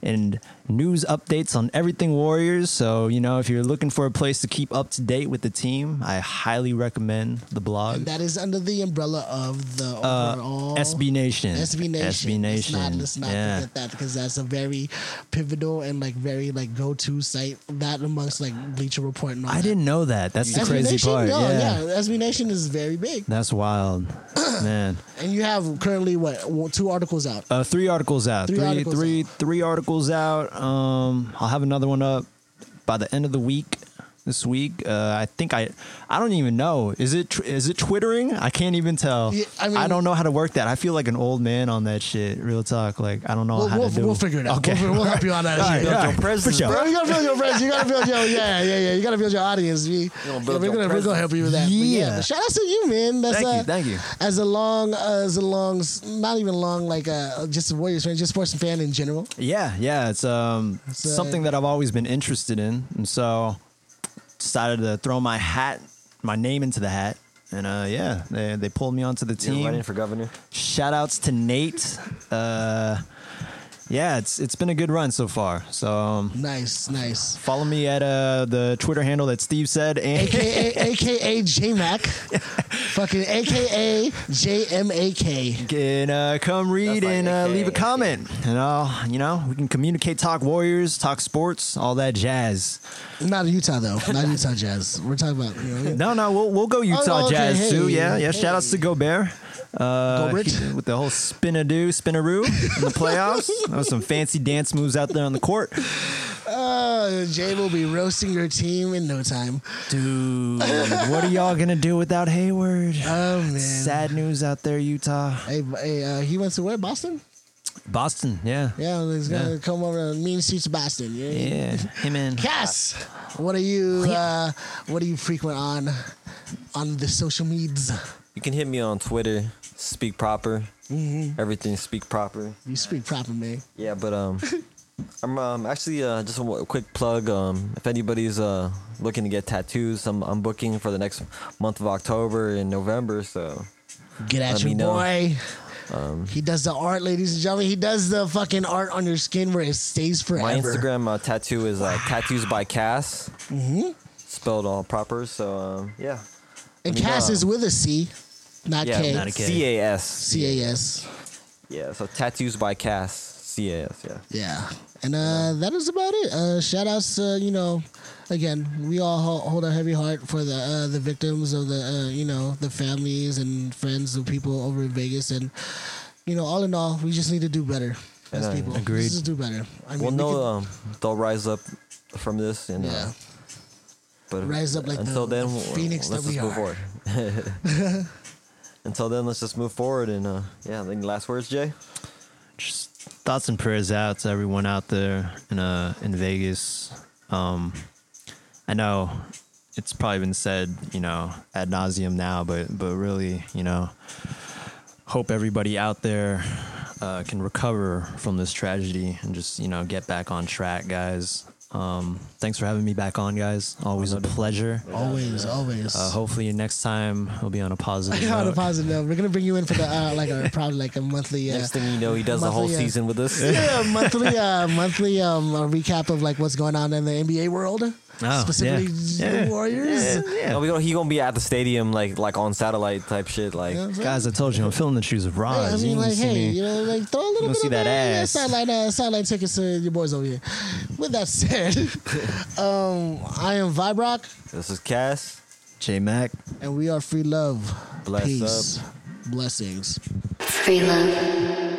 and news updates on everything Warriors. So, you know, if you're looking for a place to keep up to date with the team, I highly recommend the blog. And that is under the umbrella of the Uh, overall SB Nation. SB Nation. SB Nation. Let's not, let's not yeah. forget that because that's a very pivotal and like very like go to site. That amongst like Bleacher Report and all I that. didn't know that. That's the SB crazy Nation? part. No, yeah. yeah. SB Nation is very big, That's wild, [clears throat] man. and you have currently what two articles out. Uh, three articles out. Three Three, articles three, out. three articles out. Um, I'll have another one up by the end of the week. This week, uh, I think I, I don't even know. Is it tw- is it twittering? I can't even tell. Yeah, I mean- don't know how to work that. I feel like an old man on that shit. Real talk. Like I don't know We'll, how we'll, to do. we'll figure it out. Okay, We'll, we'll help you on that. [laughs] All right, shit. right. your presence, sure. bro. You gotta build your friends. You gotta build your yeah, yeah, yeah. You gotta build your audience. We, gonna yeah, build we're gonna we're gonna help you with that. Yeah, Yeah. shout out to you, man. That's Thank you, uh, thank you. As a long, uh, as a long, not even long, like uh, just a Warriors fan, just sports fan in general. Yeah, yeah, it's um uh, something that I've always been interested in, and so decided to throw my hat, my name into the hat, and uh yeah, they they pulled me onto the team. running for governor. Shout outs to Nate. Uh, yeah, it's it's been a good run so far. So um, Nice, nice. follow me at uh the Twitter handle that Steve said, and [laughs] AKA AKA J Mac, [laughs] fucking AKA JMAK. can uh, come read like and uh, AKA. leave a comment, and I'll you know we can communicate, talk Warriors, talk sports, all that jazz. Not Utah though, not Utah Jazz. We're talking about you know. No, no, we'll we'll go Utah Oh, okay, Jazz too. Yeah, yeah. hey. Shout outs to Gobert. Uh, Gobert. he- [laughs] with the whole spinadoo, spinaroo in the playoffs. [laughs] That was some fancy dance moves out there on the court. Uh, Jay will be roasting your team in no time. Dude, what are y'all gonna do without Hayward? Oh man. Sad news out there, Utah. Hey, hey uh, he went to where? Boston? Boston, yeah. Yeah, he's gonna Yeah. come over to Mean Streets of Boston. Yeah. Yeah, him and Cass, what are you? Uh, what are you frequent on on the social medias? You can hit me on Twitter. Speak proper. Mm-hmm. Everything speak proper. You speak proper, man. Yeah, but um, [laughs] I'm um, actually uh, just a quick plug. Um, if anybody's uh looking to get tattoos, I'm I'm booking for the next month of October and November. So Get at Let your me know. boy. he does the art, ladies and gentlemen. He does the fucking art on your skin where it stays forever. My Instagram uh, tattoo is uh, tattoos by Cass. Mm-hmm. Spelled all proper. So um, yeah. and I mean, Cass uh, is with a C, not Yeah, K. not a K. C A S. C A S. Yeah. So tattoos by Cass. C A S. Yeah. Yeah. And uh, that is about it. Uh, shout outs, uh, you know, again, we all hold a heavy heart for the uh, the victims of the, uh, you know, the families and friends of people over in Vegas. And, you know, all in all, we just need to do better as And, uh, people. agreed. Just do better. I mean, Well, we no, could- um, they'll rise up from this, and uh, yeah. but Rise up like until the- then, the we'll- phoenix let's that we move are. [laughs] [laughs] until then, let's just move forward, and uh, yeah. Any last words, Jay? just thoughts and prayers out to everyone out there in uh in Vegas. Um, I know it's probably been said, you know, ad nauseum now, but but really, you know, hope everybody out there uh, can recover from this tragedy and just you know get back on track, guys. Um, thanks for having me back on, guys. Always a pleasure. Always, always. Uh, hopefully next time we'll be on a positive [laughs] on a positive note, we're gonna bring you in for the uh, like a probably like a monthly. Uh, Next thing you know, he does the whole uh, season with us. yeah, [laughs] monthly, uh, monthly um, a recap of like what's going on in the NBA world, Oh, specifically yeah. the Warriors. No, we gonna, he gonna be at the stadium like like on satellite type shit. Like Yeah, so- Guys, I told you I'm filling the shoes of Yeah, Roz. I You mean, like, hey, me. you know, like throw a little bit see of that uh, ass. sideline, uh, sideline tickets to your boys over here. With that said, [laughs] um, I am Vibrock, this is Cass. J Mac. and we are Free Love. Bless Peace, blessings. Free love.